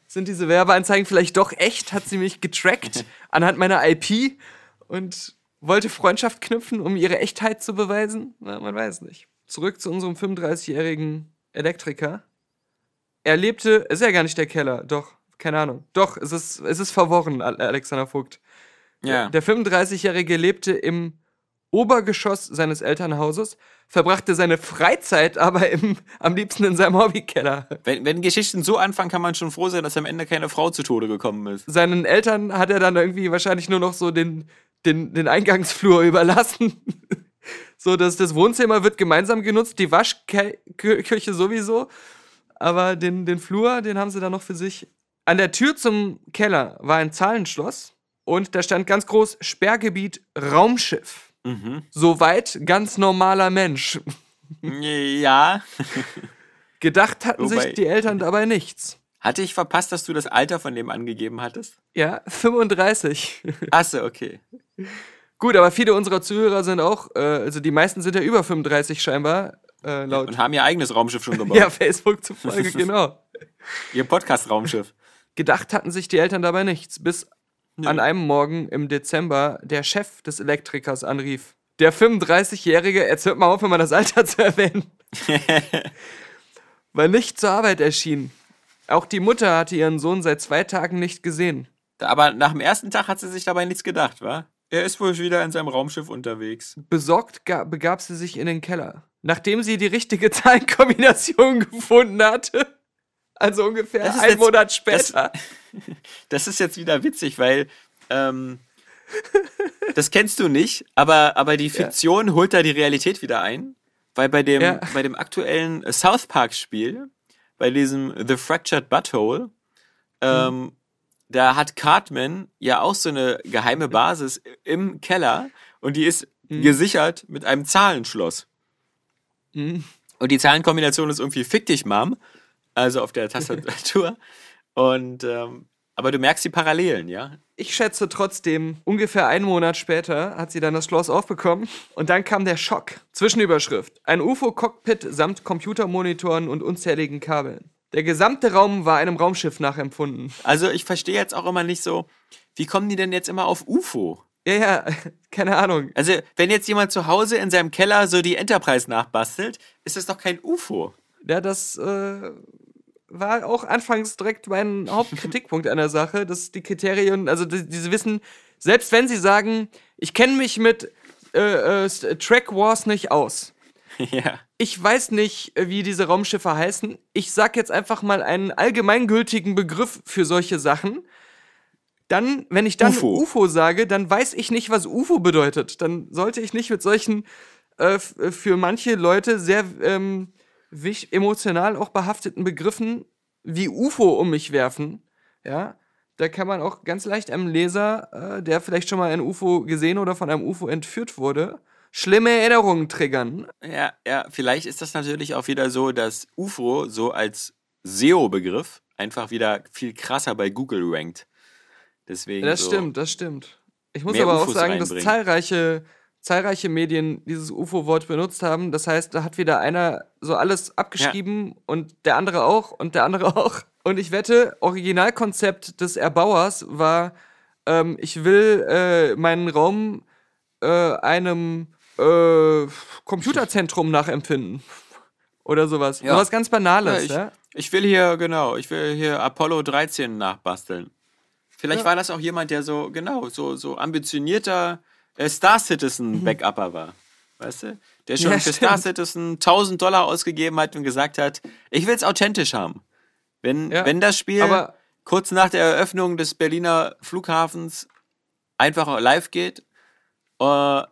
sind diese Werbeanzeigen vielleicht doch echt? Hat sie mich getrackt anhand meiner IP und wollte Freundschaft knüpfen, um ihre Echtheit zu beweisen? Na, man weiß nicht. Zurück zu unserem 35-jährigen Elektriker. Er lebte, ist ja gar nicht der Keller, doch, keine Ahnung. Doch, es ist, es ist verworren, Al- Alexander Vogt. Ja. Der 35-Jährige lebte im Obergeschoss seines Elternhauses, verbrachte seine Freizeit aber im, am liebsten in seinem Hobbykeller. Wenn, wenn Geschichten so anfangen, kann man schon froh sein, dass am Ende keine Frau zu Tode gekommen ist. Seinen Eltern hat er dann irgendwie wahrscheinlich nur noch so den, den, den Eingangsflur überlassen. so, dass das Wohnzimmer wird gemeinsam genutzt, die Waschküche sowieso. Aber den, den Flur, den haben sie dann noch für sich. An der Tür zum Keller war ein Zahlenschloss und da stand ganz groß Sperrgebiet Raumschiff. Soweit ganz normaler Mensch. Ja. Gedacht hatten Wobei- sich die Eltern dabei nichts. Hatte ich verpasst, dass du das Alter von dem angegeben hattest? Ja, 35. Achso, okay. Gut, aber viele unserer Zuhörer sind auch, äh, also die meisten sind ja über 35 scheinbar, äh, laut Und haben ihr eigenes Raumschiff schon gebaut. ja, Facebook zufolge, genau. Ihr Podcast-Raumschiff. Gedacht hatten sich die Eltern dabei nichts, bis an einem Morgen im Dezember der Chef des Elektrikers anrief. Der 35-Jährige, jetzt hört mal auf, immer das Alter zu erwähnen, weil nicht zur Arbeit erschien. Auch die Mutter hatte ihren Sohn seit zwei Tagen nicht gesehen. Aber nach dem ersten Tag hat sie sich dabei nichts gedacht, wa? Er ist wohl wieder in seinem Raumschiff unterwegs. Besorgt ga- begab sie sich in den Keller. Nachdem sie die richtige Zahlenkombination gefunden hatte, also ungefähr einen Monat später, Das ist jetzt wieder witzig, weil ähm, das kennst du nicht, aber, aber die Fiktion holt da die Realität wieder ein. Weil bei dem, Ja. bei dem aktuellen äh, South Park-Spiel, bei diesem The Fractured Butthole, ähm, da hat Cartman ja auch so eine geheime Basis im Keller und die ist gesichert mit einem Zahlenschloss. Mhm. Und die Zahlenkombination ist irgendwie Fick dich, Mom, also auf der Tastatur. und ähm, aber du merkst die Parallelen, ja? Ich schätze trotzdem, ungefähr einen Monat später hat sie dann das Schloss aufbekommen und dann kam der Schock. Zwischenüberschrift. Ein UFO-Cockpit samt Computermonitoren und unzähligen Kabeln. Der gesamte Raum war einem Raumschiff nachempfunden. Also ich verstehe jetzt auch immer nicht so, wie kommen die denn jetzt immer auf UFO? Ja, ja, keine Ahnung. Also wenn jetzt jemand zu Hause in seinem Keller so die Enterprise nachbastelt, ist das doch kein UFO. Ja, das äh, war auch anfangs direkt mein Hauptkritikpunkt an der Sache, dass die Kriterien, also die, diese wissen, selbst wenn sie sagen, ich kenne mich mit äh, äh, Track Wars nicht aus. ja. Ich weiß nicht, äh, wie diese Raumschiffe heißen. Ich sag jetzt einfach mal einen allgemeingültigen Begriff für solche Sachen. Dann, wenn ich dann UFO. UFO, sage, dann weiß ich nicht, was UFO bedeutet. Dann sollte ich nicht mit solchen äh, äh, für manche Leute sehr ähm, wich- emotional auch behafteten Begriffen wie UFO um mich werfen. Ja, da kann man auch ganz leicht einem Leser, äh, der vielleicht schon mal ein UFO gesehen oder von einem UFO entführt wurde, schlimme Erinnerungen triggern. Ja, ja, vielleicht ist das natürlich auch wieder so, dass UFO so als SEO-Begriff einfach wieder viel krasser bei Google rankt. Deswegen Das so. stimmt, das stimmt. Ich muss aber auch sagen, dass zahlreiche, zahlreiche Medien dieses UFO-Wort benutzt haben. Das heißt, da hat wieder einer so alles abgeschrieben und der andere auch und der andere auch. Und ich wette, Originalkonzept des Erbauers war, ähm, ich will äh, meinen Raum äh, einem äh, Computerzentrum nachempfinden. Oder sowas. Ja. Sowas ganz Banales, Ja, ja? ich, ich will hier, genau, ich will hier Apollo 13 nachbasteln. Vielleicht Ja. war das auch jemand, der so, genau, so, so ambitionierter äh, Star Mhm. Citizen Backupper war. Weißt du? Der schon Ja, für stimmt. Star Citizen 1000 Dollar ausgegeben hat und gesagt hat, ich will es authentisch haben. Wenn, Ja, wenn das Spiel aber- kurz nach der Eröffnung des Berliner Flughafens einfach live geht, äh,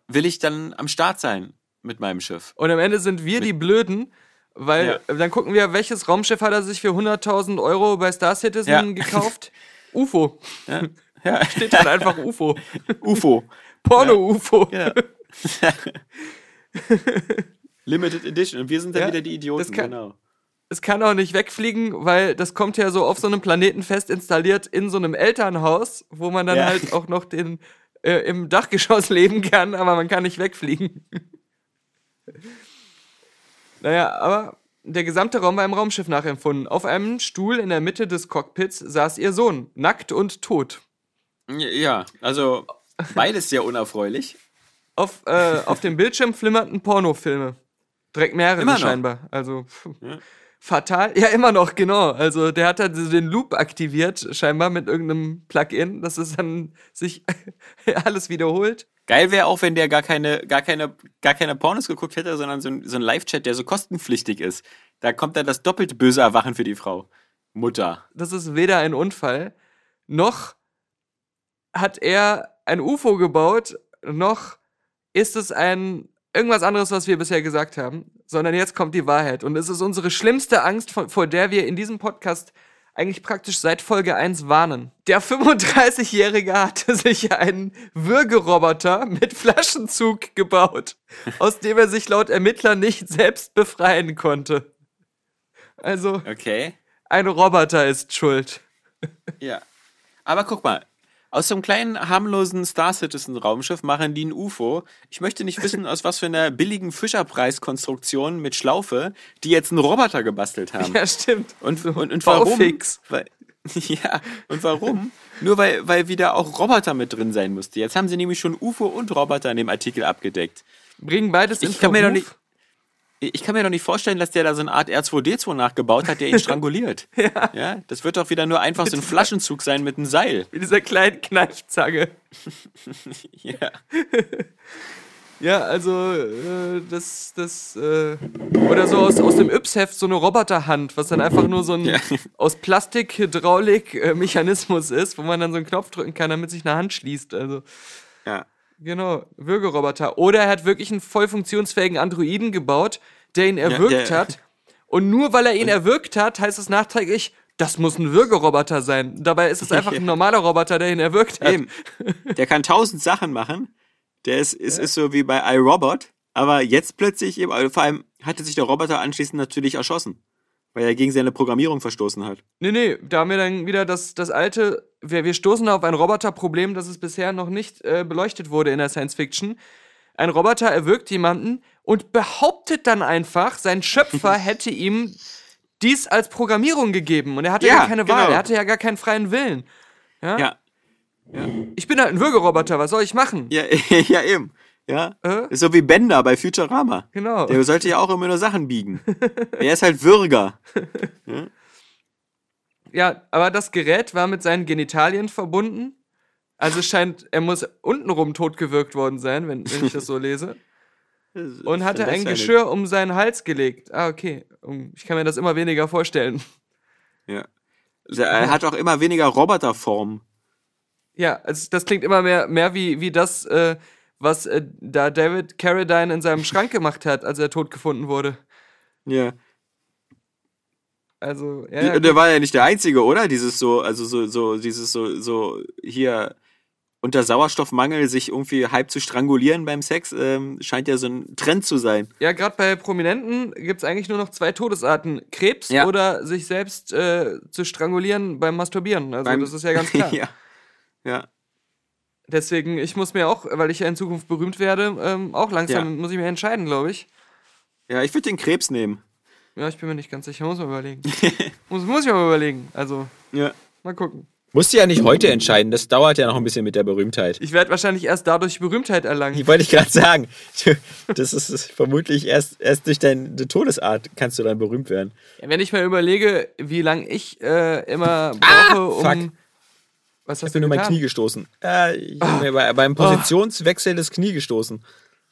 will ich dann am Start sein mit meinem Schiff. Und am Ende sind wir die Blöden, weil Ja. äh, dann gucken wir, welches Raumschiff hat er sich für 100.000 Euro bei Star Citizen gekauft? UFO. Ja. ja. Steht dann einfach UFO. UFO. Porno-UFO. Ja. Limited Edition. Und wir sind dann Ja, wieder die Idioten, das kann- genau. Es kann auch nicht wegfliegen, weil das kommt ja so auf so einem Planeten fest installiert in so einem Elternhaus, wo man dann Ja. halt auch noch den äh, im Dachgeschoss leben kann, aber man kann nicht wegfliegen. naja, aber der gesamte Raum war im Raumschiff nachempfunden. Auf einem Stuhl in der Mitte des Cockpits saß ihr Sohn, nackt und tot. Ja, also beides sehr unerfreulich. Auf, äh, auf dem Bildschirm flimmerten Pornofilme. Direkt mehrere Immer noch? scheinbar. Also pff, fatal. Ja, immer noch, genau. Also der hat dann so den Loop aktiviert, scheinbar mit irgendeinem Plugin, dass es dann sich alles wiederholt. Geil wäre auch, wenn der gar keine, gar keine, gar keine Pornos geguckt hätte, sondern so ein, so ein Live-Chat, der so kostenpflichtig ist. Da kommt dann das doppelt böse Erwachen für die Frau. Mutter. Das ist weder ein Unfall, noch hat er ein UFO gebaut, noch ist es ein irgendwas anderes, was wir bisher gesagt haben, sondern jetzt kommt die Wahrheit. Und es ist unsere schlimmste Angst, vor, der wir in diesem Podcast eigentlich praktisch seit Folge 1 warnen. Der 35-Jährige hatte sich einen Würgeroboter mit Flaschenzug gebaut, aus dem er sich laut Ermittlern nicht selbst befreien konnte. Also, Okay. ein Roboter ist schuld. Ja. Aber guck mal, aus so einem kleinen harmlosen Star Citizen Raumschiff machen die ein UFO. Ich möchte nicht wissen, aus was für einer billigen Fischerpreiskonstruktion mit Schlaufe, die jetzt einen Roboter gebastelt haben. Ja, stimmt. Und, und, und warum? Weil, ja, und warum? Nur weil, weil wieder auch Roboter mit drin sein musste. Jetzt haben sie nämlich schon UFO und Roboter in dem Artikel abgedeckt. Bringen beides in Ich kann mir doch nicht. Ich kann mir doch nicht vorstellen, dass der da so eine Art R2D2 nachgebaut hat, der ihn stranguliert. ja. ja. Das wird doch wieder nur einfach so ein Flaschenzug sein mit einem Seil. Mit dieser kleinen Kneifzange. Ja. Ja, also, äh, das, das, äh, oder so aus, aus dem Yps-Heft so eine Roboterhand, was dann einfach nur so ein Ja. aus Plastik-Hydraulik-Mechanismus ist, wo man dann so einen Knopf drücken kann, damit sich eine Hand schließt. Also, ja. genau, Würgeroboter. Oder er hat wirklich einen voll funktionsfähigen Androiden gebaut, der ihn erwürgt der- hat. Und nur weil er ihn erwürgt hat, heißt es nachträglich, das muss ein Würgeroboter sein. Dabei ist es einfach ein normaler Roboter, der ihn erwürgt hat. Eben. Der kann tausend Sachen machen. Der ist, ist, ist so wie bei iRobot. Aber jetzt plötzlich eben, also vor allem hatte sich der Roboter anschließend natürlich erschossen. Weil er gegen seine Programmierung verstoßen hat. Nee, nee, da haben wir dann wieder das, das alte, wir, wir stoßen auf ein Roboterproblem, das es bisher noch nicht äh, beleuchtet wurde in der Science Fiction. Ein Roboter erwürgt jemanden und behauptet dann einfach, sein Schöpfer hätte ihm dies als Programmierung gegeben. Und er hatte ja, Ja, keine Wahl, genau. er hatte ja gar keinen freien Willen. Ja? Ja. Ich bin halt ein Würgeroboter, was soll ich machen? Ja, ja eben. Ja. Äh? Ist so wie Bender bei Futurama. Genau. Der sollte ja auch immer nur Sachen biegen. er ist halt Würger. Ja, aber das Gerät war mit seinen Genitalien verbunden. Also es scheint, er muss untenrum totgewirkt worden sein, wenn, wenn ich das so lese. Und hatte ein Geschirr um seinen Hals gelegt. Ah, okay. Ich kann mir das immer weniger vorstellen. Ja. Er hat auch immer weniger Roboterform. Ja, also das klingt immer mehr, mehr wie, wie das, äh, was äh, da David Carradine in seinem Schrank gemacht hat, als er tot gefunden wurde. Ja. Also, ja, ja, der war ja nicht der Einzige, oder? Dieses so, also so, so, dieses so, so hier unter Sauerstoffmangel sich irgendwie halb zu strangulieren beim Sex, ähm, scheint ja so ein Trend zu sein. ja gerade bei Prominenten gibt es eigentlich nur noch zwei Todesarten: Krebs Ja. oder sich selbst äh, zu strangulieren beim Masturbieren. Also, Beim- das ist ja ganz klar. ja. Ja. Deswegen, ich muss mir auch, weil ich ja in Zukunft berühmt werde, ähm, auch langsam Ja. muss ich mir entscheiden, glaube ich. Ja, ich würde den Krebs nehmen. Ja, ich bin mir nicht ganz sicher, muss man überlegen. muss, muss ich mal überlegen. Also, Ja. mal gucken. Musst du ja nicht heute entscheiden, das dauert ja noch ein bisschen mit der Berühmtheit. Ich werde wahrscheinlich erst dadurch Berühmtheit erlangen. Ich wollte ich gerade sagen, das ist vermutlich erst, erst durch deine Todesart kannst du dann berühmt werden. Ja, wenn ich mir überlege, wie lange ich äh, immer brauche, um. fuck. Was Ich hast bin du nur mein? Knie gestoßen. Äh, ich hab mir bei, beim Positionswechsel das Knie gestoßen.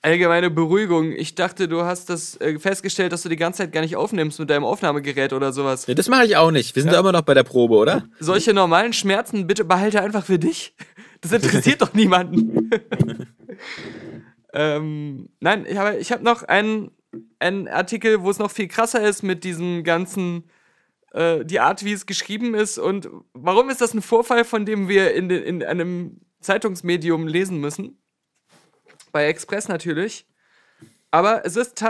Allgemeine Beruhigung. Ich dachte, du hast das äh, festgestellt, dass du die ganze Zeit gar nicht aufnimmst mit deinem Aufnahmegerät oder sowas. Nee, das mache ich auch nicht. Wir sind da immer noch bei der Probe, oder? Solche normalen Schmerzen bitte behalte einfach für dich. Das interessiert doch niemanden. ähm, nein, ich habe, ich habe noch einen, einen Artikel, wo es noch viel krasser ist mit diesem ganzen, äh, die Art, wie es geschrieben ist und warum ist das ein Vorfall, von dem wir in, in einem Zeitungsmedium lesen müssen. Bei Express natürlich. Aber es ist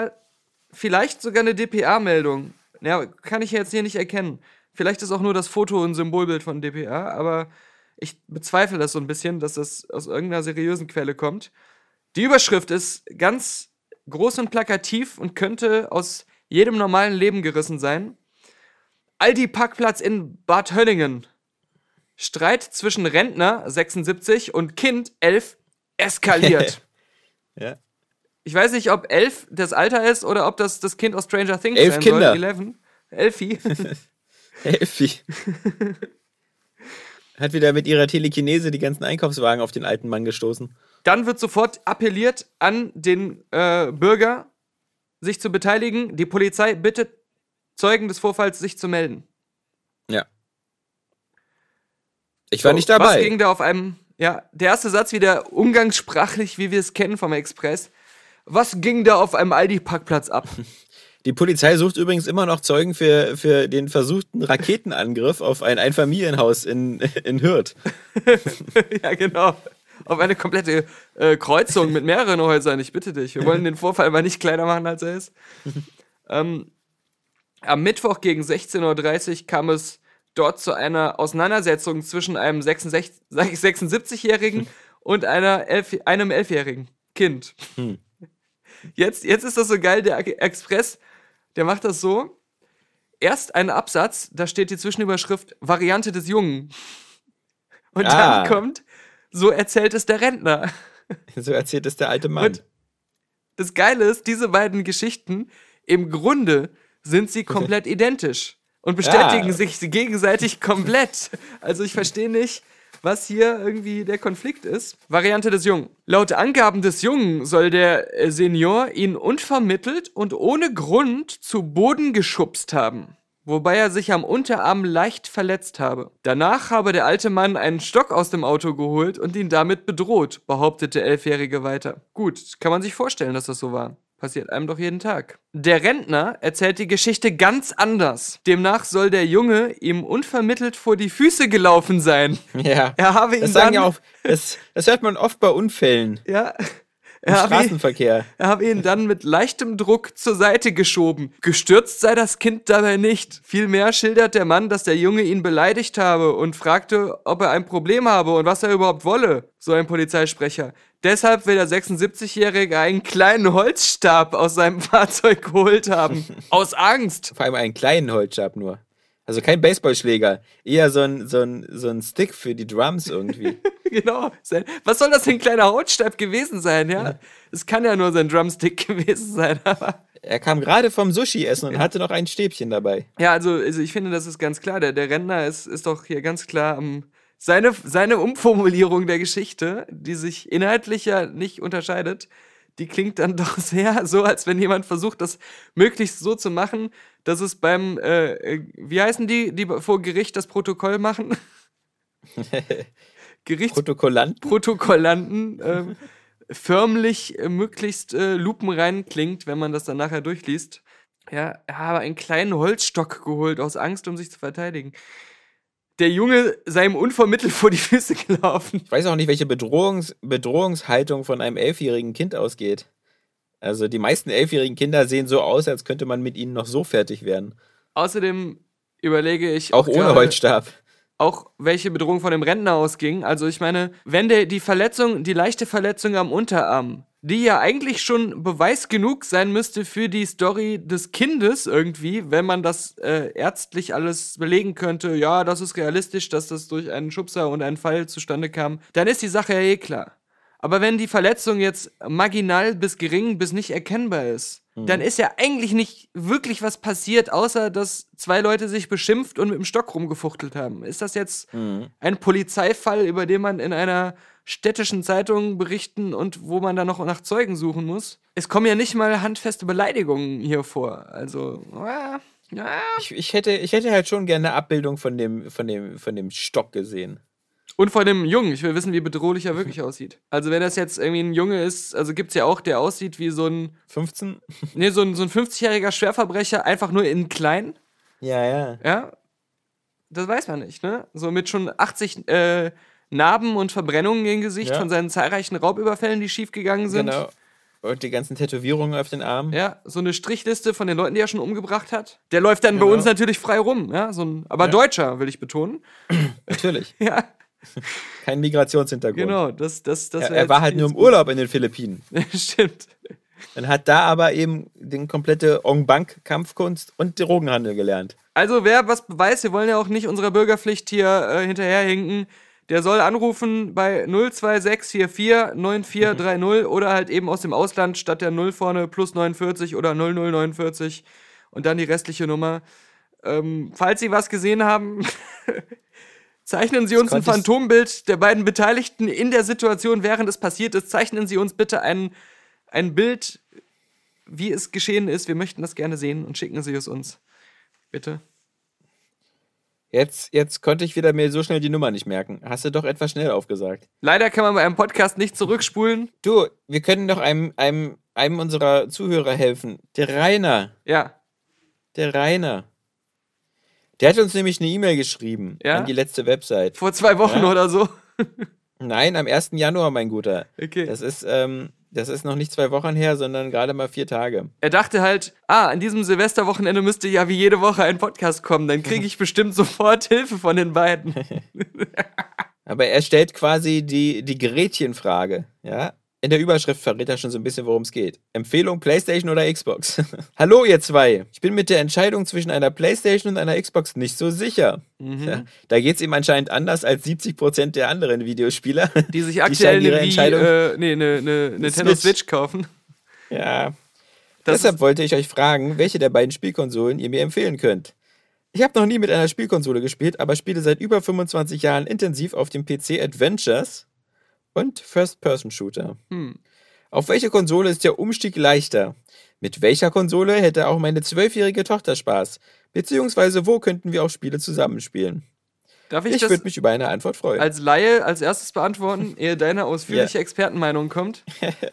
vielleicht sogar eine DPA-Meldung. Ja, kann ich jetzt hier nicht erkennen. Vielleicht ist auch nur das Foto ein Symbolbild von DPA, aber ich bezweifle das so ein bisschen, dass das aus irgendeiner seriösen Quelle kommt. Die Überschrift ist ganz groß und plakativ und könnte aus jedem normalen Leben gerissen sein. Aldi-Parkplatz in Bad Hönningen. Streit zwischen Rentner 76 und Kind 11 eskaliert. Ja. Ich weiß nicht, ob 11 das Alter ist oder ob das das Kind aus Stranger Things Elf sein Kinder. soll. 11. Elfi. Elfi. Hat wieder mit ihrer Telekinese die ganzen Einkaufswagen auf den alten Mann gestoßen. Dann wird sofort appelliert an den äh, Bürger, sich zu beteiligen. Die Polizei bittet Zeugen des Vorfalls, sich zu melden. Ja. Ich war So, nicht dabei. Was ging da auf einem, ja, der erste Satz wieder umgangssprachlich, wie wir es kennen vom Express. Was ging da auf einem Aldi-Parkplatz ab? Die Polizei sucht übrigens immer noch Zeugen für, für den versuchten Raketenangriff auf ein Einfamilienhaus in, in Hürth. ja, genau. Auf eine komplette äh, Kreuzung mit mehreren Häusern. Ich bitte dich. Wir wollen den Vorfall mal nicht kleiner machen, als er ist. ähm, am Mittwoch gegen 16.30 Uhr kam es dort zu einer Auseinandersetzung zwischen einem 66 76-Jährigen und einer Elf einem elfjährigen Kind. Jetzt, jetzt ist das so geil, der Express, der macht das so. Erst ein Absatz, da steht die Zwischenüberschrift Variante des Jungen. Und Ah. dann kommt, so erzählt es der Rentner. So erzählt es der alte Mann. Und das Geile ist, diese beiden Geschichten, im Grunde sind sie komplett identisch und bestätigen Ja. sich gegenseitig komplett. Also ich verstehe nicht, was hier irgendwie der Konflikt ist. Variante des Jungen. Laut Angaben des Jungen soll der äh, Senior ihn unvermittelt und ohne Grund zu Boden geschubst haben. Wobei er sich am Unterarm leicht verletzt habe. Danach habe der alte Mann einen Stock aus dem Auto geholt und ihn damit bedroht, behauptete der Elfjährige weiter. Gut, kann man sich vorstellen, dass das so war. Passiert einem doch jeden Tag. Der Rentner erzählt die Geschichte ganz anders. Demnach soll der Junge ihm unvermittelt vor die Füße gelaufen sein. ja. Er habe ihn Das sagen dann, ja auch, das, das hört man oft bei Unfällen ja, im ihn, Straßenverkehr. er habe ihn dann mit leichtem Druck zur Seite geschoben. Gestürzt sei das Kind dabei nicht. Vielmehr schildert der Mann, dass der Junge ihn beleidigt habe und fragte, ob er ein Problem habe und was er überhaupt wolle, so ein Polizeisprecher. Deshalb will der 76-Jährige einen kleinen Holzstab aus seinem Fahrzeug geholt haben. Aus Angst. Vor allem einen kleinen Holzstab nur. Also kein Baseballschläger. Eher so ein, so ein, so ein Stick für die Drums irgendwie. Genau. Was soll das ein kleiner Holzstab gewesen sein, ja? Es kann ja nur sein Drumstick gewesen sein, aber. er kam gerade vom Sushi essen und hatte noch ein Stäbchen dabei. Ja, also, also ich finde, das ist ganz klar. Der, der Rentner ist, ist doch hier ganz klar am. Seine, seine Umformulierung der Geschichte, die sich inhaltlich ja nicht unterscheidet, die klingt dann doch sehr so, als wenn jemand versucht, das möglichst so zu machen, dass es beim, äh, äh, wie heißen die, die vor Gericht das Protokoll machen? Protokollant. Gerichtsprotokollanten ähm, förmlich äh, möglichst äh, lupenrein klingt, wenn man das dann nachher durchliest. Ja, er habe einen kleinen Holzstock geholt aus Angst, um sich zu verteidigen. Der Junge sei ihm unvermittelt vor die Füße gelaufen. Ich weiß auch nicht, welche Bedrohungs Bedrohungshaltung von einem elfjährigen Kind ausgeht. Also die meisten elfjährigen Kinder sehen so aus, als könnte man mit ihnen noch so fertig werden. Außerdem überlege ich Auch ohne gerade- Holzstab. auch welche Bedrohung von dem Rentner ausging. Also ich meine, wenn der die Verletzung, die leichte Verletzung am Unterarm, die ja eigentlich schon Beweis genug sein müsste für die Story des Kindes irgendwie, wenn man das äh, ärztlich alles belegen könnte, ja, das ist realistisch, dass das durch einen Schubser und einen Fall zustande kam, dann ist die Sache ja eh klar. Aber wenn die Verletzung jetzt marginal bis gering bis nicht erkennbar ist, dann ist ja eigentlich nicht wirklich was passiert, außer dass zwei Leute sich beschimpft und mit dem Stock rumgefuchtelt haben. Ist das jetzt ein Polizeifall, über den man in einer städtischen Zeitungen berichten und wo man dann noch nach Zeugen suchen muss. Es kommen ja nicht mal handfeste Beleidigungen hier vor. Also, ja, ja. Ich, ich, hätte, ich hätte halt schon gerne eine Abbildung von dem, von dem, von dem Stock gesehen. Und vor dem Jungen. Ich will wissen, wie bedrohlich er wirklich aussieht. Also, wenn das jetzt irgendwie ein Junge ist, also gibt es ja auch, der aussieht wie so ein, 15? nee, so ein, so ein 50-jähriger Schwerverbrecher, einfach nur in klein. Ja, ja. Ja. Das weiß man nicht, ne? So mit schon 80 äh, Narben und Verbrennungen im Gesicht Ja. von seinen zahlreichen Raubüberfällen, die schiefgegangen sind. Genau. Und die ganzen Tätowierungen auf den Armen. Ja, so eine Strichliste von den Leuten, die er schon umgebracht hat. Der läuft dann bei Genau. uns natürlich frei rum, ja, so ein, aber Ja. Deutscher, will ich betonen. Natürlich. Ja, Kein Migrationshintergrund. genau, das, das, das Er, er war halt nur im Urlaub in den Philippinen. Stimmt. Dann hat da aber eben den komplette Ong Bank Kampfkunst und Drogenhandel gelernt. Also, wer was weiß, wir wollen ja auch nicht unserer Bürgerpflicht hier äh, hinterherhinken. Der soll anrufen bei 02644 9430 oder halt eben aus dem Ausland statt der 0 vorne plus 49 oder 0049 und dann die restliche Nummer. Ähm, falls Sie was gesehen haben, zeichnen Sie uns ein Phantombild der beiden Beteiligten in der Situation, während es passiert ist. Zeichnen Sie uns bitte ein, ein Bild, wie es geschehen ist. Wir möchten das gerne sehen und schicken Sie es uns. Bitte. Jetzt, jetzt konnte ich wieder mir so schnell die Nummer nicht merken. Hast du doch etwas schnell aufgesagt. Leider kann man bei einem Podcast nicht zurückspulen. Du, wir können doch einem, einem, einem unserer Zuhörer helfen. Der Rainer. Ja, Der Rainer. Der hat uns nämlich eine E-Mail geschrieben Ja? an die letzte Website. vor zwei Wochen Ja? oder so. Nein, am 1. Januar, mein Guter. Okay. Das ist, ähm, das ist noch nicht zwei Wochen her, sondern gerade mal vier Tage. Er dachte halt, ah, an diesem Silvesterwochenende müsste ja wie jede Woche ein Podcast kommen. Dann kriege ich bestimmt sofort Hilfe von den beiden. Aber er stellt quasi die, die Gerätchenfrage, ja? In der Überschrift verrät er schon so ein bisschen, worum es geht. Empfehlung PlayStation oder Xbox? Hallo, ihr zwei. Ich bin mit der Entscheidung zwischen einer PlayStation und einer Xbox nicht so sicher. Mhm. Ja, da geht es ihm anscheinend anders als 70% der anderen Videospieler. Die sich Die aktuell ihre eine, äh, nee, eine, eine Nintendo Switch. Switch kaufen. ja. Das Deshalb wollte ich euch fragen, welche der beiden Spielkonsolen ihr mir empfehlen könnt. Ich habe noch nie mit einer Spielkonsole gespielt, aber spiele seit über 25 Jahren intensiv auf dem PC Adventures und First-Person-Shooter. Hm. Auf welche Konsole ist der Umstieg leichter? Mit welcher Konsole hätte auch meine zwölfjährige Tochter Spaß? Beziehungsweise wo könnten wir auch Spiele zusammenspielen? darf ich, Ich würde mich über eine Antwort freuen. als Laie als erstes beantworten, ehe deine ausführliche Expertenmeinung kommt?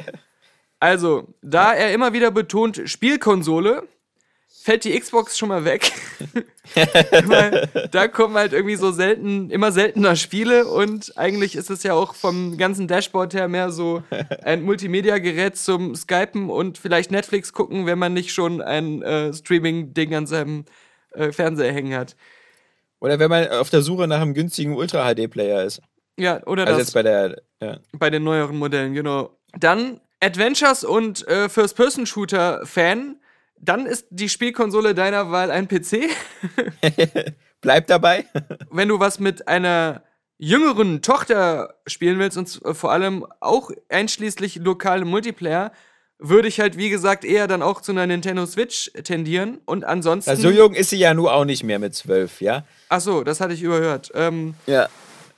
Also, da er immer wieder betont Spielkonsole, fällt die Xbox schon mal weg. Weil da kommen halt irgendwie so selten, immer seltener Spiele und eigentlich ist es ja auch vom ganzen Dashboard her mehr so ein Multimedia-Gerät zum Skypen und vielleicht Netflix gucken, wenn man nicht schon ein äh, Streaming-Ding an seinem äh, Fernseher hängen hat. Oder wenn man auf der Suche nach einem günstigen Ultra-HD-Player ist. Ja, oder Also das. jetzt bei der, ja. Bei den neueren Modellen, genau. Dann Adventures und äh, First-Person-Shooter-Fan. Dann ist die Spielkonsole deiner Wahl ein PC. Bleib dabei. Wenn du was mit einer jüngeren Tochter spielen willst und vor allem auch einschließlich lokale Multiplayer, würde ich halt, wie gesagt, eher dann auch zu einer Nintendo Switch tendieren. Und ansonsten. Also so jung ist sie ja nur auch nicht mehr mit zwölf, ja? Ach so, das hatte ich überhört. Ähm, Ja.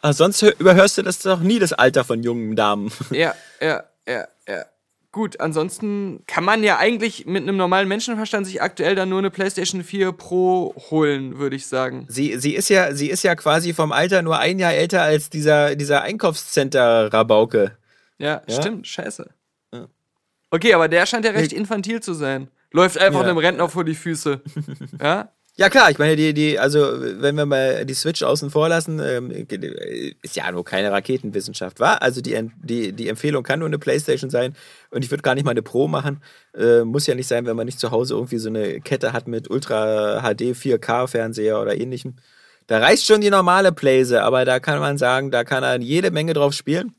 Aber sonst hör- überhörst du das doch nie, das Alter von jungen Damen. Ja, ja, ja, ja. Gut, ansonsten kann man ja eigentlich mit einem normalen Menschenverstand sich aktuell dann nur eine PlayStation 4 Pro holen, würde ich sagen. Sie, sie, ist ja, sie ist ja quasi vom Alter nur ein Jahr älter als dieser, dieser Einkaufscenter-Rabauke. Ja, Ja? stimmt, scheiße. Okay, aber der scheint ja recht infantil zu sein. Läuft einfach Ja. einem Rentner vor die Füße. ja? Ja klar, ich meine, die, die, also wenn wir mal die Switch außen vor lassen, ähm, ist ja nur keine Raketenwissenschaft, war? Also die, die, die Empfehlung kann nur eine Playstation sein und ich würde gar nicht mal eine Pro machen. Äh, muss ja nicht sein, wenn man nicht zu Hause irgendwie so eine Kette hat mit Ultra HD 4K Fernseher oder ähnlichem. Da reicht schon die normale Playse, aber da kann man sagen, da kann er jede Menge drauf spielen.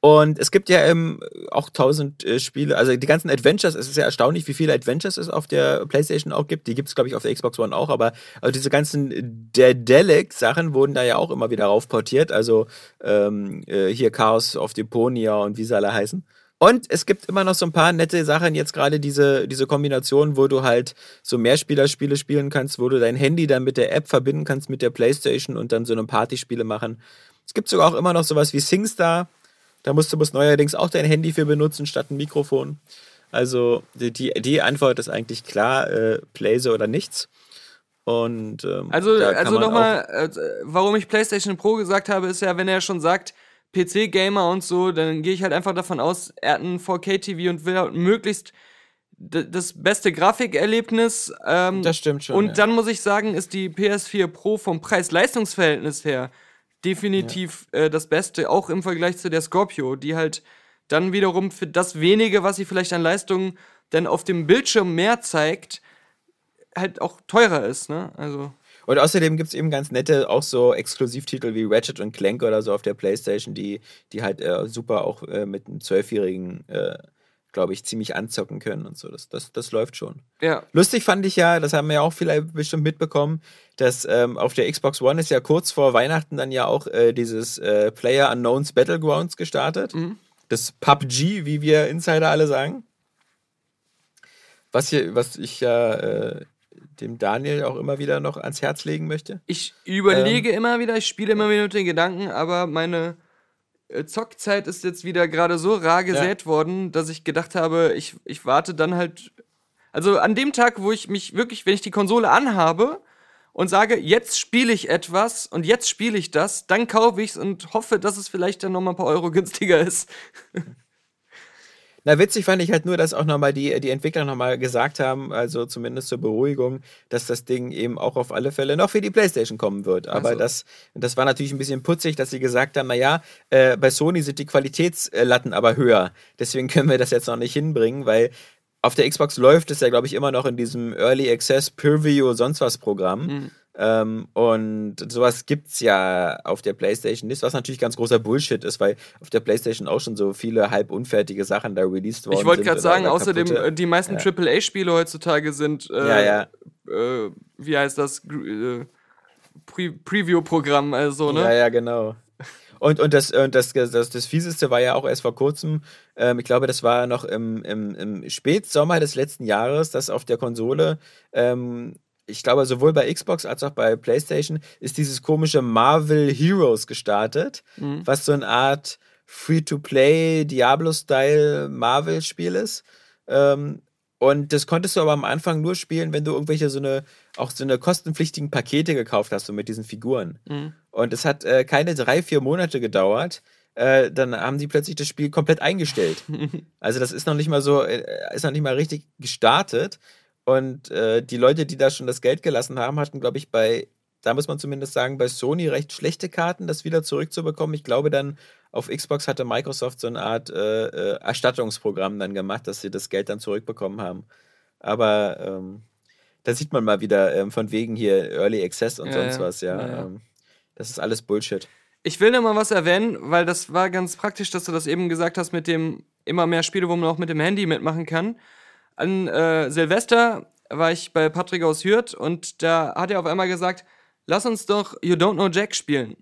Und es gibt ja ähm, auch tausend äh, Spiele, also die ganzen Adventures, es ist ja erstaunlich, wie viele Adventures es auf der PlayStation auch gibt. Die gibt es, glaube ich, auf der Xbox One auch, aber also diese ganzen Dedelic-Sachen wurden da ja auch immer wieder raufportiert. Also ähm, äh, hier Chaos of Deponia und wie sie alle heißen. Und es gibt immer noch so ein paar nette Sachen, jetzt gerade diese, diese Kombination, wo du halt so Mehrspielerspiele spielen kannst, wo du dein Handy dann mit der App verbinden kannst mit der Playstation und dann so eine Partyspiele machen. Es gibt sogar auch immer noch sowas wie SingStar, Da musst du bloß neuerdings auch dein Handy für benutzen statt ein Mikrofon. Also die, die, Antwort ist eigentlich klar, äh, Blaze oder nichts. Und ähm, Also, also nochmal, äh, warum ich PlayStation Pro gesagt habe, ist ja, wenn er schon sagt, PC-Gamer und so, dann gehe ich halt einfach davon aus, er hat ein 4K-TV und will halt möglichst das beste Grafikerlebnis. Ähm, Das stimmt schon, Und ja. dann muss ich sagen, ist die PS4 Pro vom Preis-Leistungs-Verhältnis her definitiv äh, das Beste, auch im Vergleich zu der Scorpio, die halt dann wiederum für das wenige, was sie vielleicht an Leistung dann auf dem Bildschirm mehr zeigt, halt auch teurer ist, ne? Also. Und außerdem gibt es eben ganz nette, auch so Exklusivtitel wie Ratchet und Clank oder so auf der Playstation, die, die halt äh, super auch äh, mit einem Zwölfjährigen, äh, glaube ich, ziemlich anzocken können und so. Das, das, das läuft schon. Ja, Lustig fand ich ja, das haben wir ja auch viele bestimmt mitbekommen, dass ähm, auf der Xbox One ist ja kurz vor Weihnachten dann ja auch äh, dieses äh, Player Unknowns Battlegrounds gestartet. Das PUBG, wie wir Insider alle sagen. Was, hier, was ich ja äh, dem Daniel auch immer wieder noch ans Herz legen möchte. ich überlege Ähm. immer wieder, ich spiele immer wieder mit den Gedanken, aber meine äh, Zockzeit ist jetzt wieder gerade so rar gesät worden, dass ich gedacht habe, ich, ich warte dann halt. Also an dem Tag, wo ich mich wirklich, wenn ich die Konsole anhabe und sage, jetzt spiele ich etwas und jetzt spiele ich das, dann kaufe ich es und hoffe, dass es vielleicht dann nochmal ein paar Euro günstiger ist. Na, witzig fand ich halt nur, dass auch nochmal die, die Entwickler nochmal gesagt haben, also zumindest zur Beruhigung, dass das Ding eben auch auf alle Fälle noch für die Playstation kommen wird. Aber Also. das, das war natürlich ein bisschen putzig, dass sie gesagt haben, naja, äh, bei Sony sind die Qualitätslatten aber höher. Deswegen können wir das jetzt noch nicht hinbringen, weil auf der Xbox läuft es ja, glaube ich, immer noch in diesem Early Access Preview sonst was Programm. Ähm, und sowas gibt's ja auf der PlayStation nicht, was natürlich ganz großer Bullshit ist, weil auf der PlayStation auch schon so viele halb unfertige Sachen da released worden Ich wollte sind gerade oder- sagen, oder außerdem, kaputte- äh, die meisten Ja. AAA-Spiele heutzutage sind, äh, Ja, ja. Äh, wie heißt das, äh, Pre Preview-Programm, also, ne? Ja, ja, genau. Und, und, das, und das, das, das Fieseste war ja auch erst vor kurzem, ähm, ich glaube, das war noch im, im, im Spätsommer des letzten Jahres, dass auf der Konsole, ähm, ich glaube, sowohl bei Xbox als auch bei PlayStation, ist dieses komische Marvel Heroes gestartet, was so eine Art Free-to-Play, Diablo-Style Marvel-Spiel ist. Ähm, und das konntest du aber am Anfang nur spielen, wenn du irgendwelche so eine, auch so eine kostenpflichtigen Pakete gekauft hast, so mit diesen Figuren. Und es hat äh, keine drei, vier Monate gedauert. Äh, dann haben sie plötzlich das Spiel komplett eingestellt. also das ist noch nicht mal so, äh, ist noch nicht mal richtig gestartet. Und äh, die Leute, die da schon das Geld gelassen haben, hatten, glaube ich, bei, da muss man zumindest sagen, bei Sony recht schlechte Karten, das wieder zurückzubekommen. Ich glaube dann, auf Xbox hatte Microsoft so eine Art äh, äh, Erstattungsprogramm dann gemacht, dass sie das Geld dann zurückbekommen haben. Aber ähm, da sieht man mal wieder ähm, von wegen hier Early Access und Ja, sonst was, ja. Ja, ja. Ähm, das ist alles Bullshit. Ich will noch mal was erwähnen, weil das war ganz praktisch, dass du das eben gesagt hast mit dem immer mehr Spiele, wo man auch mit dem Handy mitmachen kann. An äh, Silvester war ich bei Patrick aus Hürth und da hat er auf einmal gesagt, lass uns doch You Don't Know Jack spielen.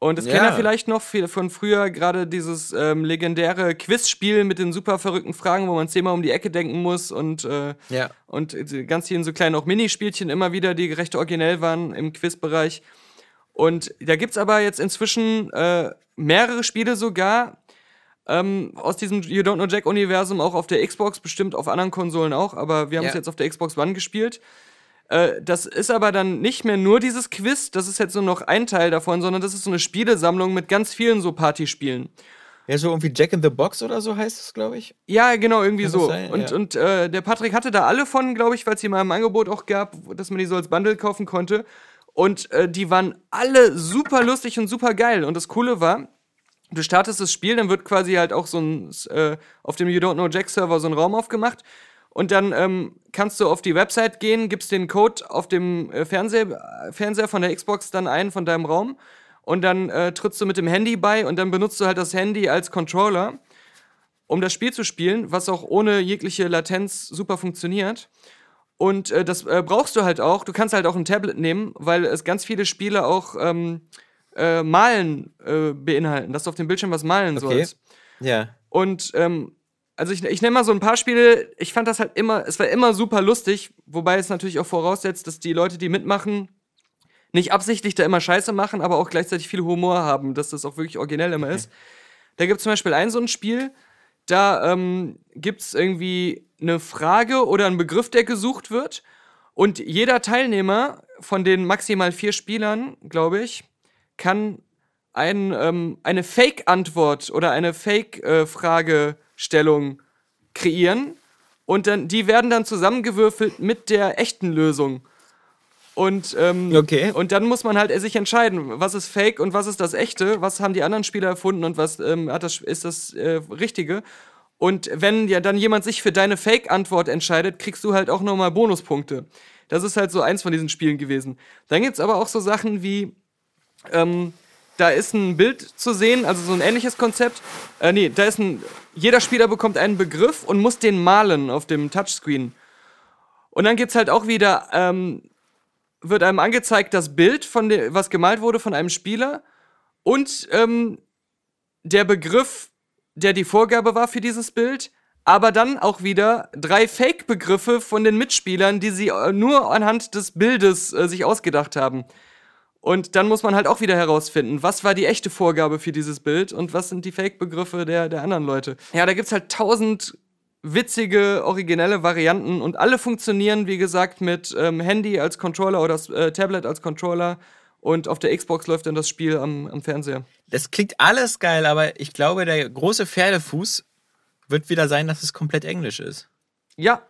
Und das Ja. kennt er vielleicht noch viel von früher, gerade dieses ähm, legendäre Quizspiel mit den super verrückten Fragen, wo man zehnmal um die Ecke denken muss und, äh, Ja. und äh, ganz vielen so kleinen auch Minispielchen immer wieder, die recht originell waren im Quizbereich. Und da gibt's aber jetzt inzwischen äh, mehrere Spiele sogar ähm, aus diesem You Don't Know Jack-Universum, auch auf der Xbox, bestimmt auf anderen Konsolen auch, aber wir haben es Ja. jetzt auf der Xbox One gespielt. Äh, das ist aber dann nicht mehr nur dieses Quiz, das ist jetzt nur noch ein Teil davon, sondern das ist so eine Spielesammlung mit ganz vielen so Partyspielen. Ja, so irgendwie Jack in the Box oder so heißt es, glaube ich. Ja, genau, irgendwie Kann so. sein? Und, Ja. und äh, der Patrick hatte da alle von, glaube ich, weil es die mal im Angebot auch gab, dass man die so als Bundle kaufen konnte. Und äh, die waren alle super lustig und super geil. Und das Coole war, du startest das Spiel, dann wird quasi halt auch so ein, äh, auf dem You Don't Know Jack Server so ein Raum aufgemacht. Und dann ähm, kannst du auf die Website gehen, gibst den Code auf dem äh, Fernseher, Fernseher von der Xbox dann ein, von deinem Raum. Und dann äh, trittst du mit dem Handy bei und dann benutzt du halt das Handy als Controller, um das Spiel zu spielen, was auch ohne jegliche Latenz super funktioniert. Und äh, das äh, brauchst du halt auch. Du kannst halt auch ein Tablet nehmen, weil es ganz viele Spiele auch ähm, äh, Malen äh, beinhalten, dass du auf dem Bildschirm was malen Okay. sollst. Ja. Und ähm, also ich, ich nenne mal so ein paar Spiele, ich fand das halt immer, es war immer super lustig, wobei es natürlich auch voraussetzt, dass die Leute, die mitmachen, nicht absichtlich da immer Scheiße machen, aber auch gleichzeitig viel Humor haben, dass das auch wirklich originell immer ist. Da gibt es zum Beispiel ein so ein Spiel, da ähm, gibt es irgendwie eine Frage oder einen Begriff, der gesucht wird. Und jeder Teilnehmer von den maximal vier Spielern, glaube ich, kann ein, ähm, eine Fake-Antwort oder eine Fake-Fragestellung kreieren. Und dann, die werden dann zusammengewürfelt mit der echten Lösung. Und, ähm, Okay. und dann muss man halt sich entscheiden, was ist Fake und was ist das Echte, was haben die anderen Spieler erfunden und was ähm, hat das, ist das äh, Richtige. Und wenn ja dann jemand sich für deine Fake-Antwort entscheidet, kriegst du halt auch nochmal Bonuspunkte. Das ist halt so eins von diesen Spielen gewesen. Dann gibt's aber auch so Sachen wie, ähm, da ist ein Bild zu sehen, also so ein ähnliches Konzept. Äh, nee, da ist ein, jeder Spieler bekommt einen Begriff und muss den malen auf dem Touchscreen. Und dann gibt's halt auch wieder, ähm, wird einem angezeigt das Bild, von dem, was gemalt wurde von einem Spieler und ähm, der Begriff, der die Vorgabe war für dieses Bild, aber dann auch wieder drei Fake-Begriffe von den Mitspielern, die sie äh, nur anhand des Bildes äh, sich ausgedacht haben. Und dann muss man halt auch wieder herausfinden, was war die echte Vorgabe für dieses Bild und was sind die Fake-Begriffe der, der anderen Leute. Ja, da gibt's halt tausend witzige, originelle Varianten und alle funktionieren, wie gesagt, mit ähm, Handy als Controller oder äh, Tablet als Controller und auf der Xbox läuft dann das Spiel am, am Fernseher. Das klingt alles geil, aber ich glaube, der große Pferdefuß wird wieder sein, dass es komplett Englisch ist. Ja,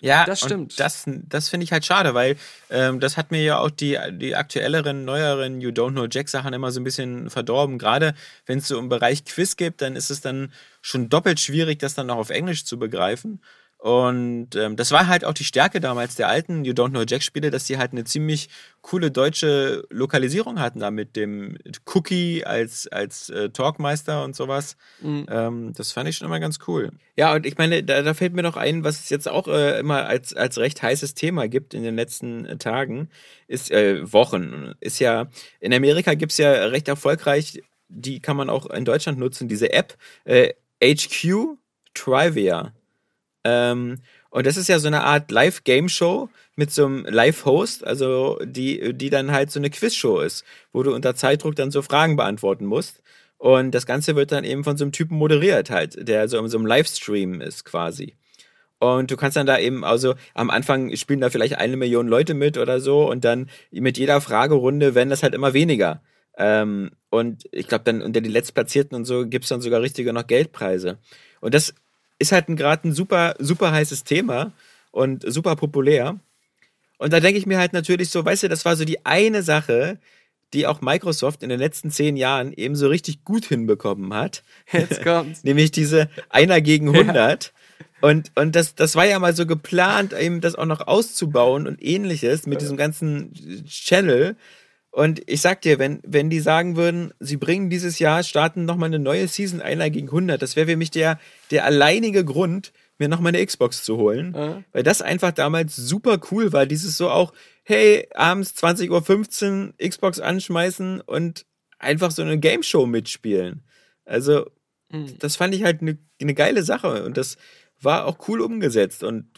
Ja, Das und stimmt. Das, das finde ich halt schade, weil ähm, das hat mir ja auch die, die aktuelleren, neueren You Don't Know Jack Sachen immer so ein bisschen verdorben. Gerade wenn es so im Bereich Quiz gibt, dann ist es dann schon doppelt schwierig, das dann noch auf Englisch zu begreifen. Und ähm, das war halt auch die Stärke damals der alten You Don't Know Jack Spiele, dass die halt eine ziemlich coole deutsche Lokalisierung hatten, da mit dem Cookie als, als äh, Talkmeister und sowas. Ähm, das fand ich schon immer ganz cool. Ja, und ich meine, da, da fällt mir noch ein, was es jetzt auch äh, immer als, als recht heißes Thema gibt in den letzten äh, Tagen, ist äh, Wochen. Ist ja, in Amerika gibt's ja recht erfolgreich, die kann man auch in Deutschland nutzen, diese App, äh, HQ Trivia. Ähm, und das ist ja so eine Art Live-Game-Show mit so einem Live-Host, also die, die dann halt so eine Quiz-Show ist, wo du unter Zeitdruck dann so Fragen beantworten musst. Und das Ganze wird dann eben von so einem Typen moderiert halt, der so in so einem Livestream ist quasi. Und du kannst dann da eben, also am Anfang spielen da vielleicht eine Million Leute mit oder so und dann mit jeder Fragerunde werden das halt immer weniger. Ähm, und ich glaube dann unter die Letztplatzierten und so gibt's dann sogar richtige noch Geldpreise. Und das ist halt gerade ein super, super heißes Thema und super populär. Und da denke ich mir halt natürlich so, weißt du, das war so die eine Sache, die auch Microsoft in den letzten zehn Jahren eben so richtig gut hinbekommen hat. jetzt kommt's. Nämlich diese Einer gegen 100. Und, und das, das war ja mal so geplant, eben das auch noch auszubauen und ähnliches mit diesem ganzen Channel. Und ich sag dir, wenn, wenn die sagen würden, sie bringen dieses Jahr, starten nochmal eine neue Season einer gegen 100, das wäre für mich der, der alleinige Grund, mir nochmal eine Xbox zu holen. Ja. Weil das einfach damals super cool war. Dieses so auch, hey, abends 20.15 Uhr Xbox anschmeißen und einfach so eine Game Show mitspielen. Also, das fand ich halt eine ne geile Sache und das war auch cool umgesetzt und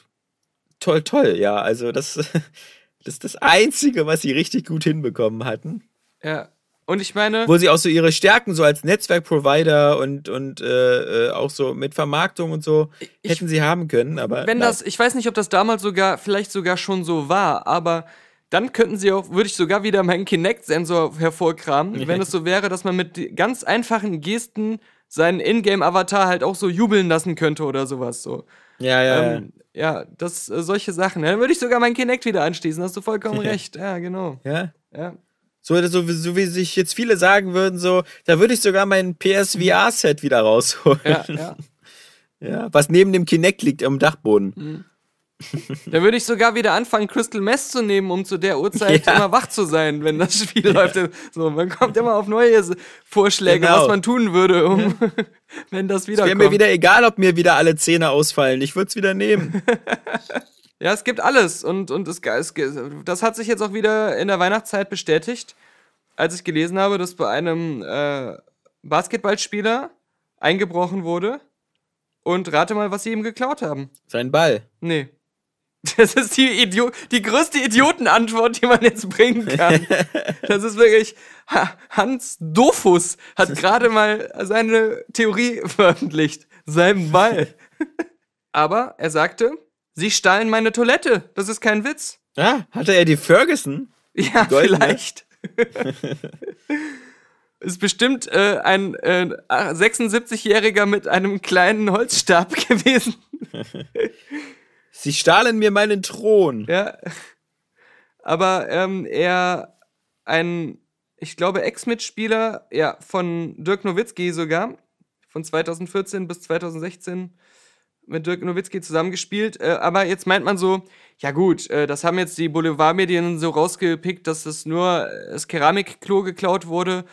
toll, toll, ja. Also, das, das ist das Einzige, was sie richtig gut hinbekommen hatten. Ja. Und ich meine, Wo sie auch so ihre Stärken so als Netzwerkprovider und, und äh, äh, auch so mit Vermarktung und so Ich- hätten sie haben können, aber. wenn nein. das, ich weiß nicht, ob das damals sogar, vielleicht sogar schon so war, aber dann könnten sie auch, würde ich sogar wieder meinen Kinect-Sensor hervorkramen, wenn es so wäre, dass man mit ganz einfachen Gesten seinen Ingame-Avatar halt auch so jubeln lassen könnte oder sowas so. Ja, ja, Ähm, ja, das, äh, solche Sachen. Dann würde ich sogar meinen Kinect wieder anschließen, hast du vollkommen recht. Ja, genau. ja. ja. So, so, wie- so wie sich jetzt viele sagen würden, so, da würde ich sogar mein PSVR-Set wieder rausholen. Ja, ja. Ja, was neben dem Kinect liegt am Dachboden. Da würde ich sogar wieder anfangen, Crystal Mess zu nehmen, um zu der Uhrzeit Ja. immer wach zu sein, wenn das Spiel läuft. So, man kommt immer auf neue Vorschläge, Genau. was man tun würde, um, wenn das wieder Wäre kommt. mir wieder egal, ob mir wieder alle Zähne ausfallen. Ich würde es wieder nehmen. ja, es gibt alles und, und es, es, das hat sich jetzt auch wieder in der Weihnachtszeit bestätigt, als ich gelesen habe, dass bei einem äh, Basketballspieler eingebrochen wurde und rate mal, was sie ihm geklaut haben. Sein Ball. Nee. Das ist die, Idio die größte Idiotenantwort, die man jetzt bringen kann. Das ist wirklich. Ha Hans Dofus hat gerade mal seine Theorie veröffentlicht. Sein Ball. Aber er sagte, sie stahlen meine Toilette. Das ist kein Witz. Ah, hatte er die Ferguson? Ja, Goldene? vielleicht. ist bestimmt äh, ein äh, 76-Jähriger mit einem kleinen Holzstab gewesen. Sie stahlen mir meinen Thron. Ja. Aber ähm, er, ein, ich glaube, Ex-Mitspieler, ja, von Dirk Nowitzki sogar, von 2014 bis 2016 mit Dirk Nowitzki zusammengespielt. Äh, aber jetzt meint man so, ja gut, äh, das haben jetzt die Boulevardmedien so rausgepickt, dass das nur äh, das Keramikklo geklaut wurde.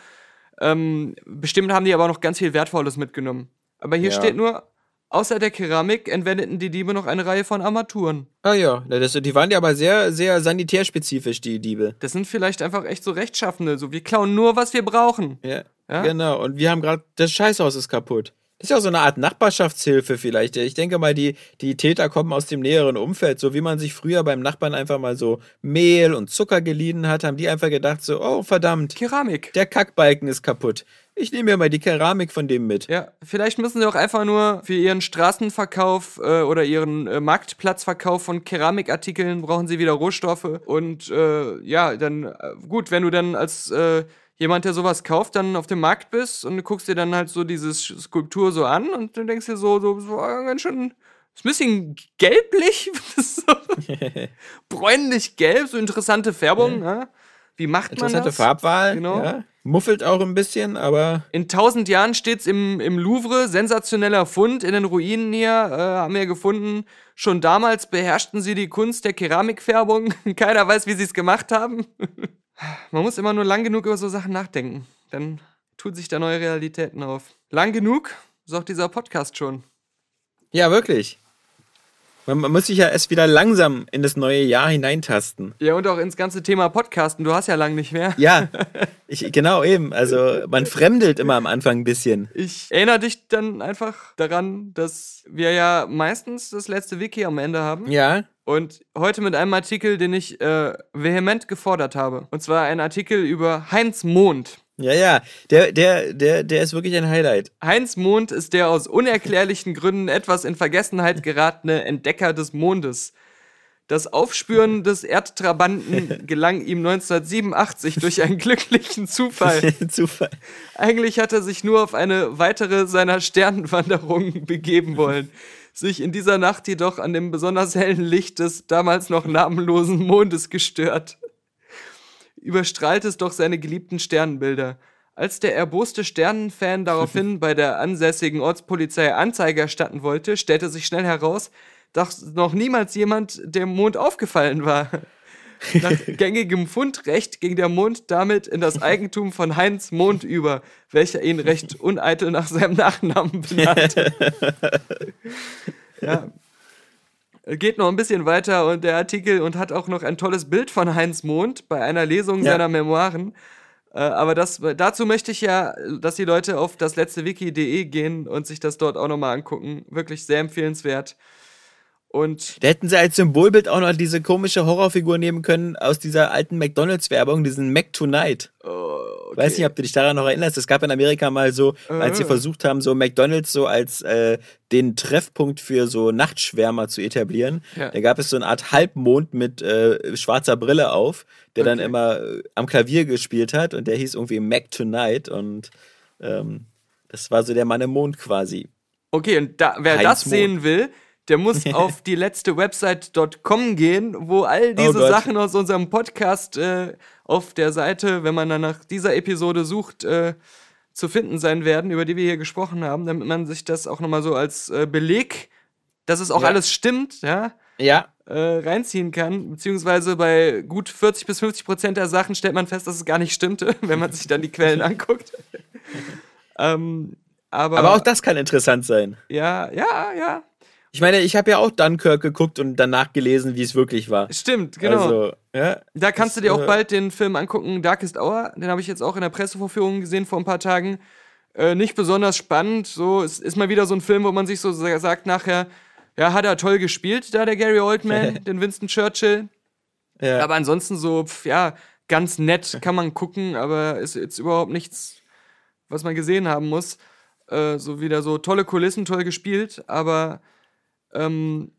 Ähm, bestimmt haben die aber noch ganz viel Wertvolles mitgenommen. Aber hier Ja. steht nur, außer der Keramik entwendeten die Diebe noch eine Reihe von Armaturen. Ah ja, das, die waren ja aber sehr, sehr sanitärspezifisch, die Diebe. Das sind vielleicht einfach echt so Rechtschaffende. So, wir klauen nur, was wir brauchen. Ja, Ja? genau. Und wir haben gerade, das Scheißhaus ist kaputt. Das ist ja auch so eine Art Nachbarschaftshilfe vielleicht. Ich denke mal, die, die Täter kommen aus dem näheren Umfeld. So wie man sich früher beim Nachbarn einfach mal so Mehl und Zucker geliehen hat, haben die einfach gedacht so, oh verdammt, Keramik. der Kackbalken ist kaputt. Ich nehme mir mal die Keramik von dem mit. Ja, vielleicht müssen sie auch einfach nur für ihren Straßenverkauf äh, oder ihren äh, Marktplatzverkauf von Keramikartikeln brauchen sie wieder Rohstoffe. Und äh, ja, dann, äh, gut, wenn du dann als äh, jemand, der sowas kauft, dann auf dem Markt bist und du guckst dir dann halt so diese Skulptur so an und du denkst dir so, so, so äh, ganz schön. Ist ein bisschen gelblich, so bräunlich gelb, so interessante Färbung. Ja. Wie macht man Interessante das? Farbwahl. Genau. Ja. Muffelt auch ein bisschen, aber In tausend Jahren steht's im, im Louvre, sensationeller Fund in den Ruinen hier, äh, haben wir gefunden. Schon damals beherrschten sie die Kunst der Keramikfärbung. Keiner weiß, wie sie es gemacht haben. Man muss immer nur lang genug über so Sachen nachdenken. Dann tut sich da neue Realitäten auf. Lang genug ist auch dieser Podcast schon. ja, wirklich. Man, man muss sich ja erst wieder langsam in das neue Jahr hineintasten. Ja, und auch ins ganze Thema Podcasten. Du hast ja lang nicht mehr. Ja, ich, genau eben. Also man fremdelt immer am Anfang ein bisschen. Ich erinnere dich dann einfach daran, dass wir ja meistens das letzte Wiki am Ende haben. Ja, Und heute mit einem Artikel, den ich äh, vehement gefordert habe. Und zwar ein Artikel über Heinz Mond. Ja, ja. Der, der, der, der ist wirklich ein Highlight. Heinz Mond ist der aus unerklärlichen Gründen etwas in Vergessenheit geratene Entdecker des Mondes. Das Aufspüren des Erdtrabanten gelang ihm 1987 durch einen glücklichen Zufall. Zufall. Eigentlich hat er sich nur auf eine weitere seiner Sternenwanderungen begeben wollen, sich in dieser Nacht jedoch an dem besonders hellen Licht des damals noch namenlosen Mondes gestört. Überstrahlt es doch seine geliebten Sternenbilder. Als der erboste Sternenfan daraufhin bei der ansässigen Ortspolizei Anzeige erstatten wollte, stellte sich schnell heraus, dass noch niemals jemand dem Mond aufgefallen war. Nach gängigem Fundrecht ging der Mond damit in das Eigentum von Heinz Mond über, welcher ihn recht uneitel nach seinem Nachnamen benannte. ja. Geht noch ein bisschen weiter und der Artikel und hat auch noch ein tolles Bild von Heinz Mond bei einer Lesung Ja. seiner Memoiren. Äh, aber das, dazu möchte ich ja, dass die Leute auf das letzte wiki.de gehen und sich das dort auch nochmal angucken. Wirklich sehr empfehlenswert. Und Da hätten sie als Symbolbild auch noch diese komische Horrorfigur nehmen können aus dieser alten McDonalds-Werbung, diesen Mac Tonight. Weiß nicht, ob du dich daran noch erinnerst. Es gab in Amerika mal so, als sie Äh. versucht haben, so McDonalds so als äh, den Treffpunkt für so Nachtschwärmer zu etablieren. Ja. Da gab es so eine Art Halbmond mit äh, schwarzer Brille auf, der dann Okay. immer äh, am Klavier gespielt hat und der hieß irgendwie Mac Tonight und ähm, das war so der Mann im Mond quasi. Okay, und da, wer Heinz das sehen will, der muss auf die letzte Website.com gehen, wo all diese Oh. Sachen aus unserem Podcast äh, auf der Seite, wenn man dann nach dieser Episode sucht, äh, zu finden sein werden, über die wir hier gesprochen haben, damit man sich das auch nochmal so als äh, Beleg, dass es auch Ja. alles stimmt, ja, Ja, äh, reinziehen kann. Beziehungsweise bei gut 40 bis 50 Prozent der Sachen stellt man fest, dass es gar nicht stimmte, wenn man sich dann die Quellen anguckt. ähm, aber, aber auch das kann interessant sein. ja, ja, ja, Ich meine, ich habe ja auch Dunkirk geguckt und danach gelesen, wie es wirklich war. Stimmt, genau. Also, ja. da kannst du dir auch äh, bald den Film angucken, Darkest Hour. Den habe ich jetzt auch in der Pressevorführung gesehen vor ein paar Tagen. Äh, nicht besonders spannend. So, es ist mal wieder so ein Film, wo man sich so sa- sagt nachher, ja, hat er toll gespielt, da der Gary Oldman, den Winston Churchill. Ja. Aber ansonsten so, pf, ja, ganz nett kann man gucken, aber ist jetzt überhaupt nichts, was man gesehen haben muss. Äh, so wieder so tolle Kulissen, toll gespielt, aber ähm,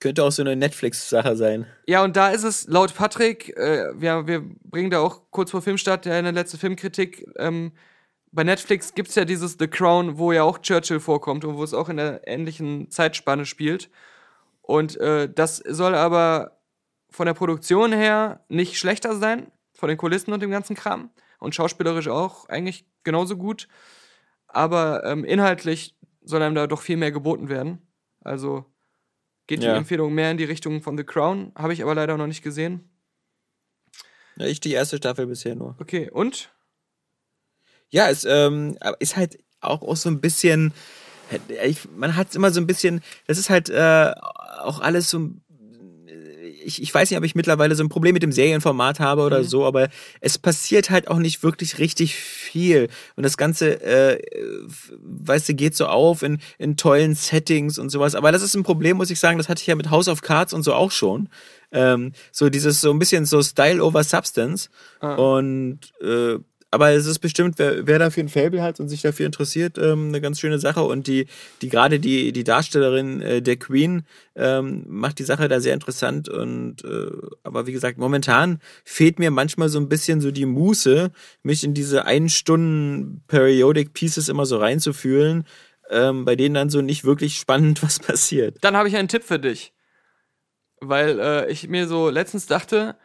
Könnte auch so eine Netflix-Sache sein. ja, und da ist es laut Patrick, äh, wir, wir bringen da auch kurz vor Filmstart ja eine letzte Filmkritik. Ähm, bei Netflix gibt es ja dieses The Crown, wo ja auch Churchill vorkommt und wo es auch in der ähnlichen Zeitspanne spielt. Und äh, das soll aber von der Produktion her nicht schlechter sein, von den Kulissen und dem ganzen Kram. Und schauspielerisch auch eigentlich genauso gut. Aber ähm, inhaltlich soll einem da doch viel mehr geboten werden. Also geht die Ja. Empfehlung mehr in die Richtung von The Crown. Habe ich aber leider noch nicht gesehen. Ja, ich die erste Staffel bisher nur. Okay, und? Ja, es ähm, ist halt auch, auch so ein bisschen, ich, man hat immer so ein bisschen, das ist halt äh, auch alles so, ich, ich weiß nicht, ob ich mittlerweile so ein Problem mit dem Serienformat habe oder so, aber es passiert halt auch nicht wirklich richtig viel. Und das Ganze, äh, weißt du, geht so auf in, in tollen Settings und sowas. Aber das ist ein Problem, muss ich sagen, das hatte ich ja mit House of Cards und so auch schon. Ähm, so dieses so ein bisschen so Style over Substance. Und äh, aber es ist bestimmt, wer, wer dafür ein Fable hat und sich dafür interessiert, ähm, eine ganz schöne Sache. Und die, die gerade die, die Darstellerin äh, der Queen ähm, macht die Sache da sehr interessant. Und äh, aber wie gesagt, momentan fehlt mir manchmal so ein bisschen so die Muße, mich in diese ein Stunden Periodic Pieces immer so reinzufühlen, ähm, bei denen dann so nicht wirklich spannend was passiert. Dann habe ich einen Tipp für dich. Weil äh, ich mir so letztens dachte,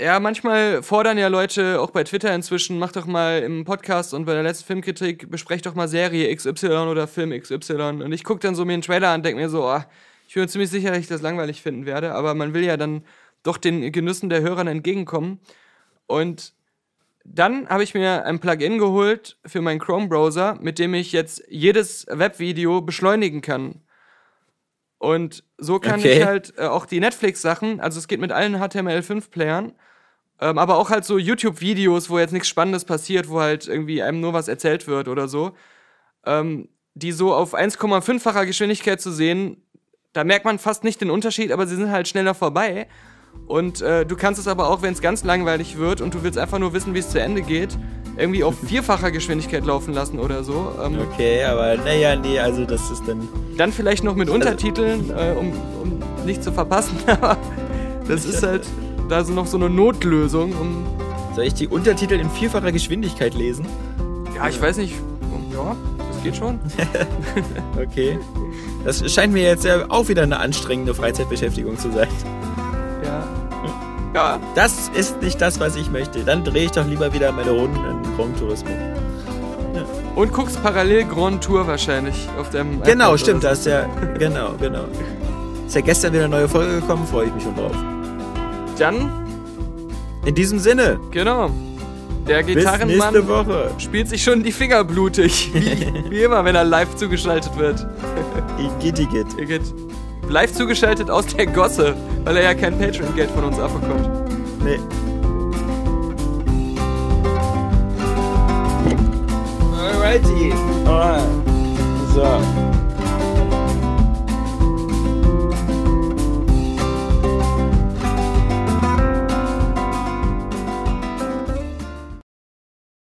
ja, manchmal fordern ja Leute auch bei Twitter inzwischen, mach doch mal im Podcast und bei der letzten Filmkritik, besprecht doch mal Serie XY oder Film XY. Und ich gucke dann so mir einen Trailer an und denke mir so, ah, ich bin mir ziemlich sicher, dass ich das langweilig finden werde, aber man will ja dann doch den Genüssen der Hörern entgegenkommen. Und dann habe ich mir ein Plugin geholt für meinen Chrome-Browser, mit dem ich jetzt jedes Webvideo beschleunigen kann. Und so kann Okay. ich halt äh, auch die Netflix-Sachen, also es geht mit allen HTML5-Playern, ähm, aber auch halt so YouTube-Videos, wo jetzt nichts Spannendes passiert, wo halt irgendwie einem nur was erzählt wird oder so, ähm, die so auf 1,5-facher Geschwindigkeit zu sehen, da merkt man fast nicht den Unterschied, aber sie sind halt schneller vorbei. Und äh, du kannst es aber auch, wenn es ganz langweilig wird und du willst einfach nur wissen, wie es zu Ende geht, irgendwie auf vierfacher Geschwindigkeit laufen lassen oder so. Ähm, Okay, aber naja, nee, also das ist dann. Dann vielleicht noch mit Untertiteln, äh, um, um nicht zu verpassen. Aber das ist halt da so noch so eine Notlösung. Um, Soll ich die Untertitel in vierfacher Geschwindigkeit lesen? ja, ich weiß nicht. Ja, das geht schon. Okay. Das scheint mir jetzt ja auch wieder eine anstrengende Freizeitbeschäftigung zu sein. Ja. Ja, Das ist nicht das, was ich möchte. Dann drehe ich doch lieber wieder meine Runden in Grand Turismo. und guckst parallel Grand Tour wahrscheinlich auf dem. Genau, stimmt, das ist ja. Genau, genau. Ist ja gestern wieder eine neue Folge gekommen, freue ich mich schon drauf. So. Dann, In diesem Sinne, genau. Der bis nächste Gitarrenmann Woche. spielt sich schon die Finger blutig. Wie, wie immer, wenn er live zugeschaltet wird. Igitigit. Er geht live zugeschaltet aus der Gosse, weil er ja kein Patreon-Geld von uns abbekommt. Nee. Alrighty. Alright.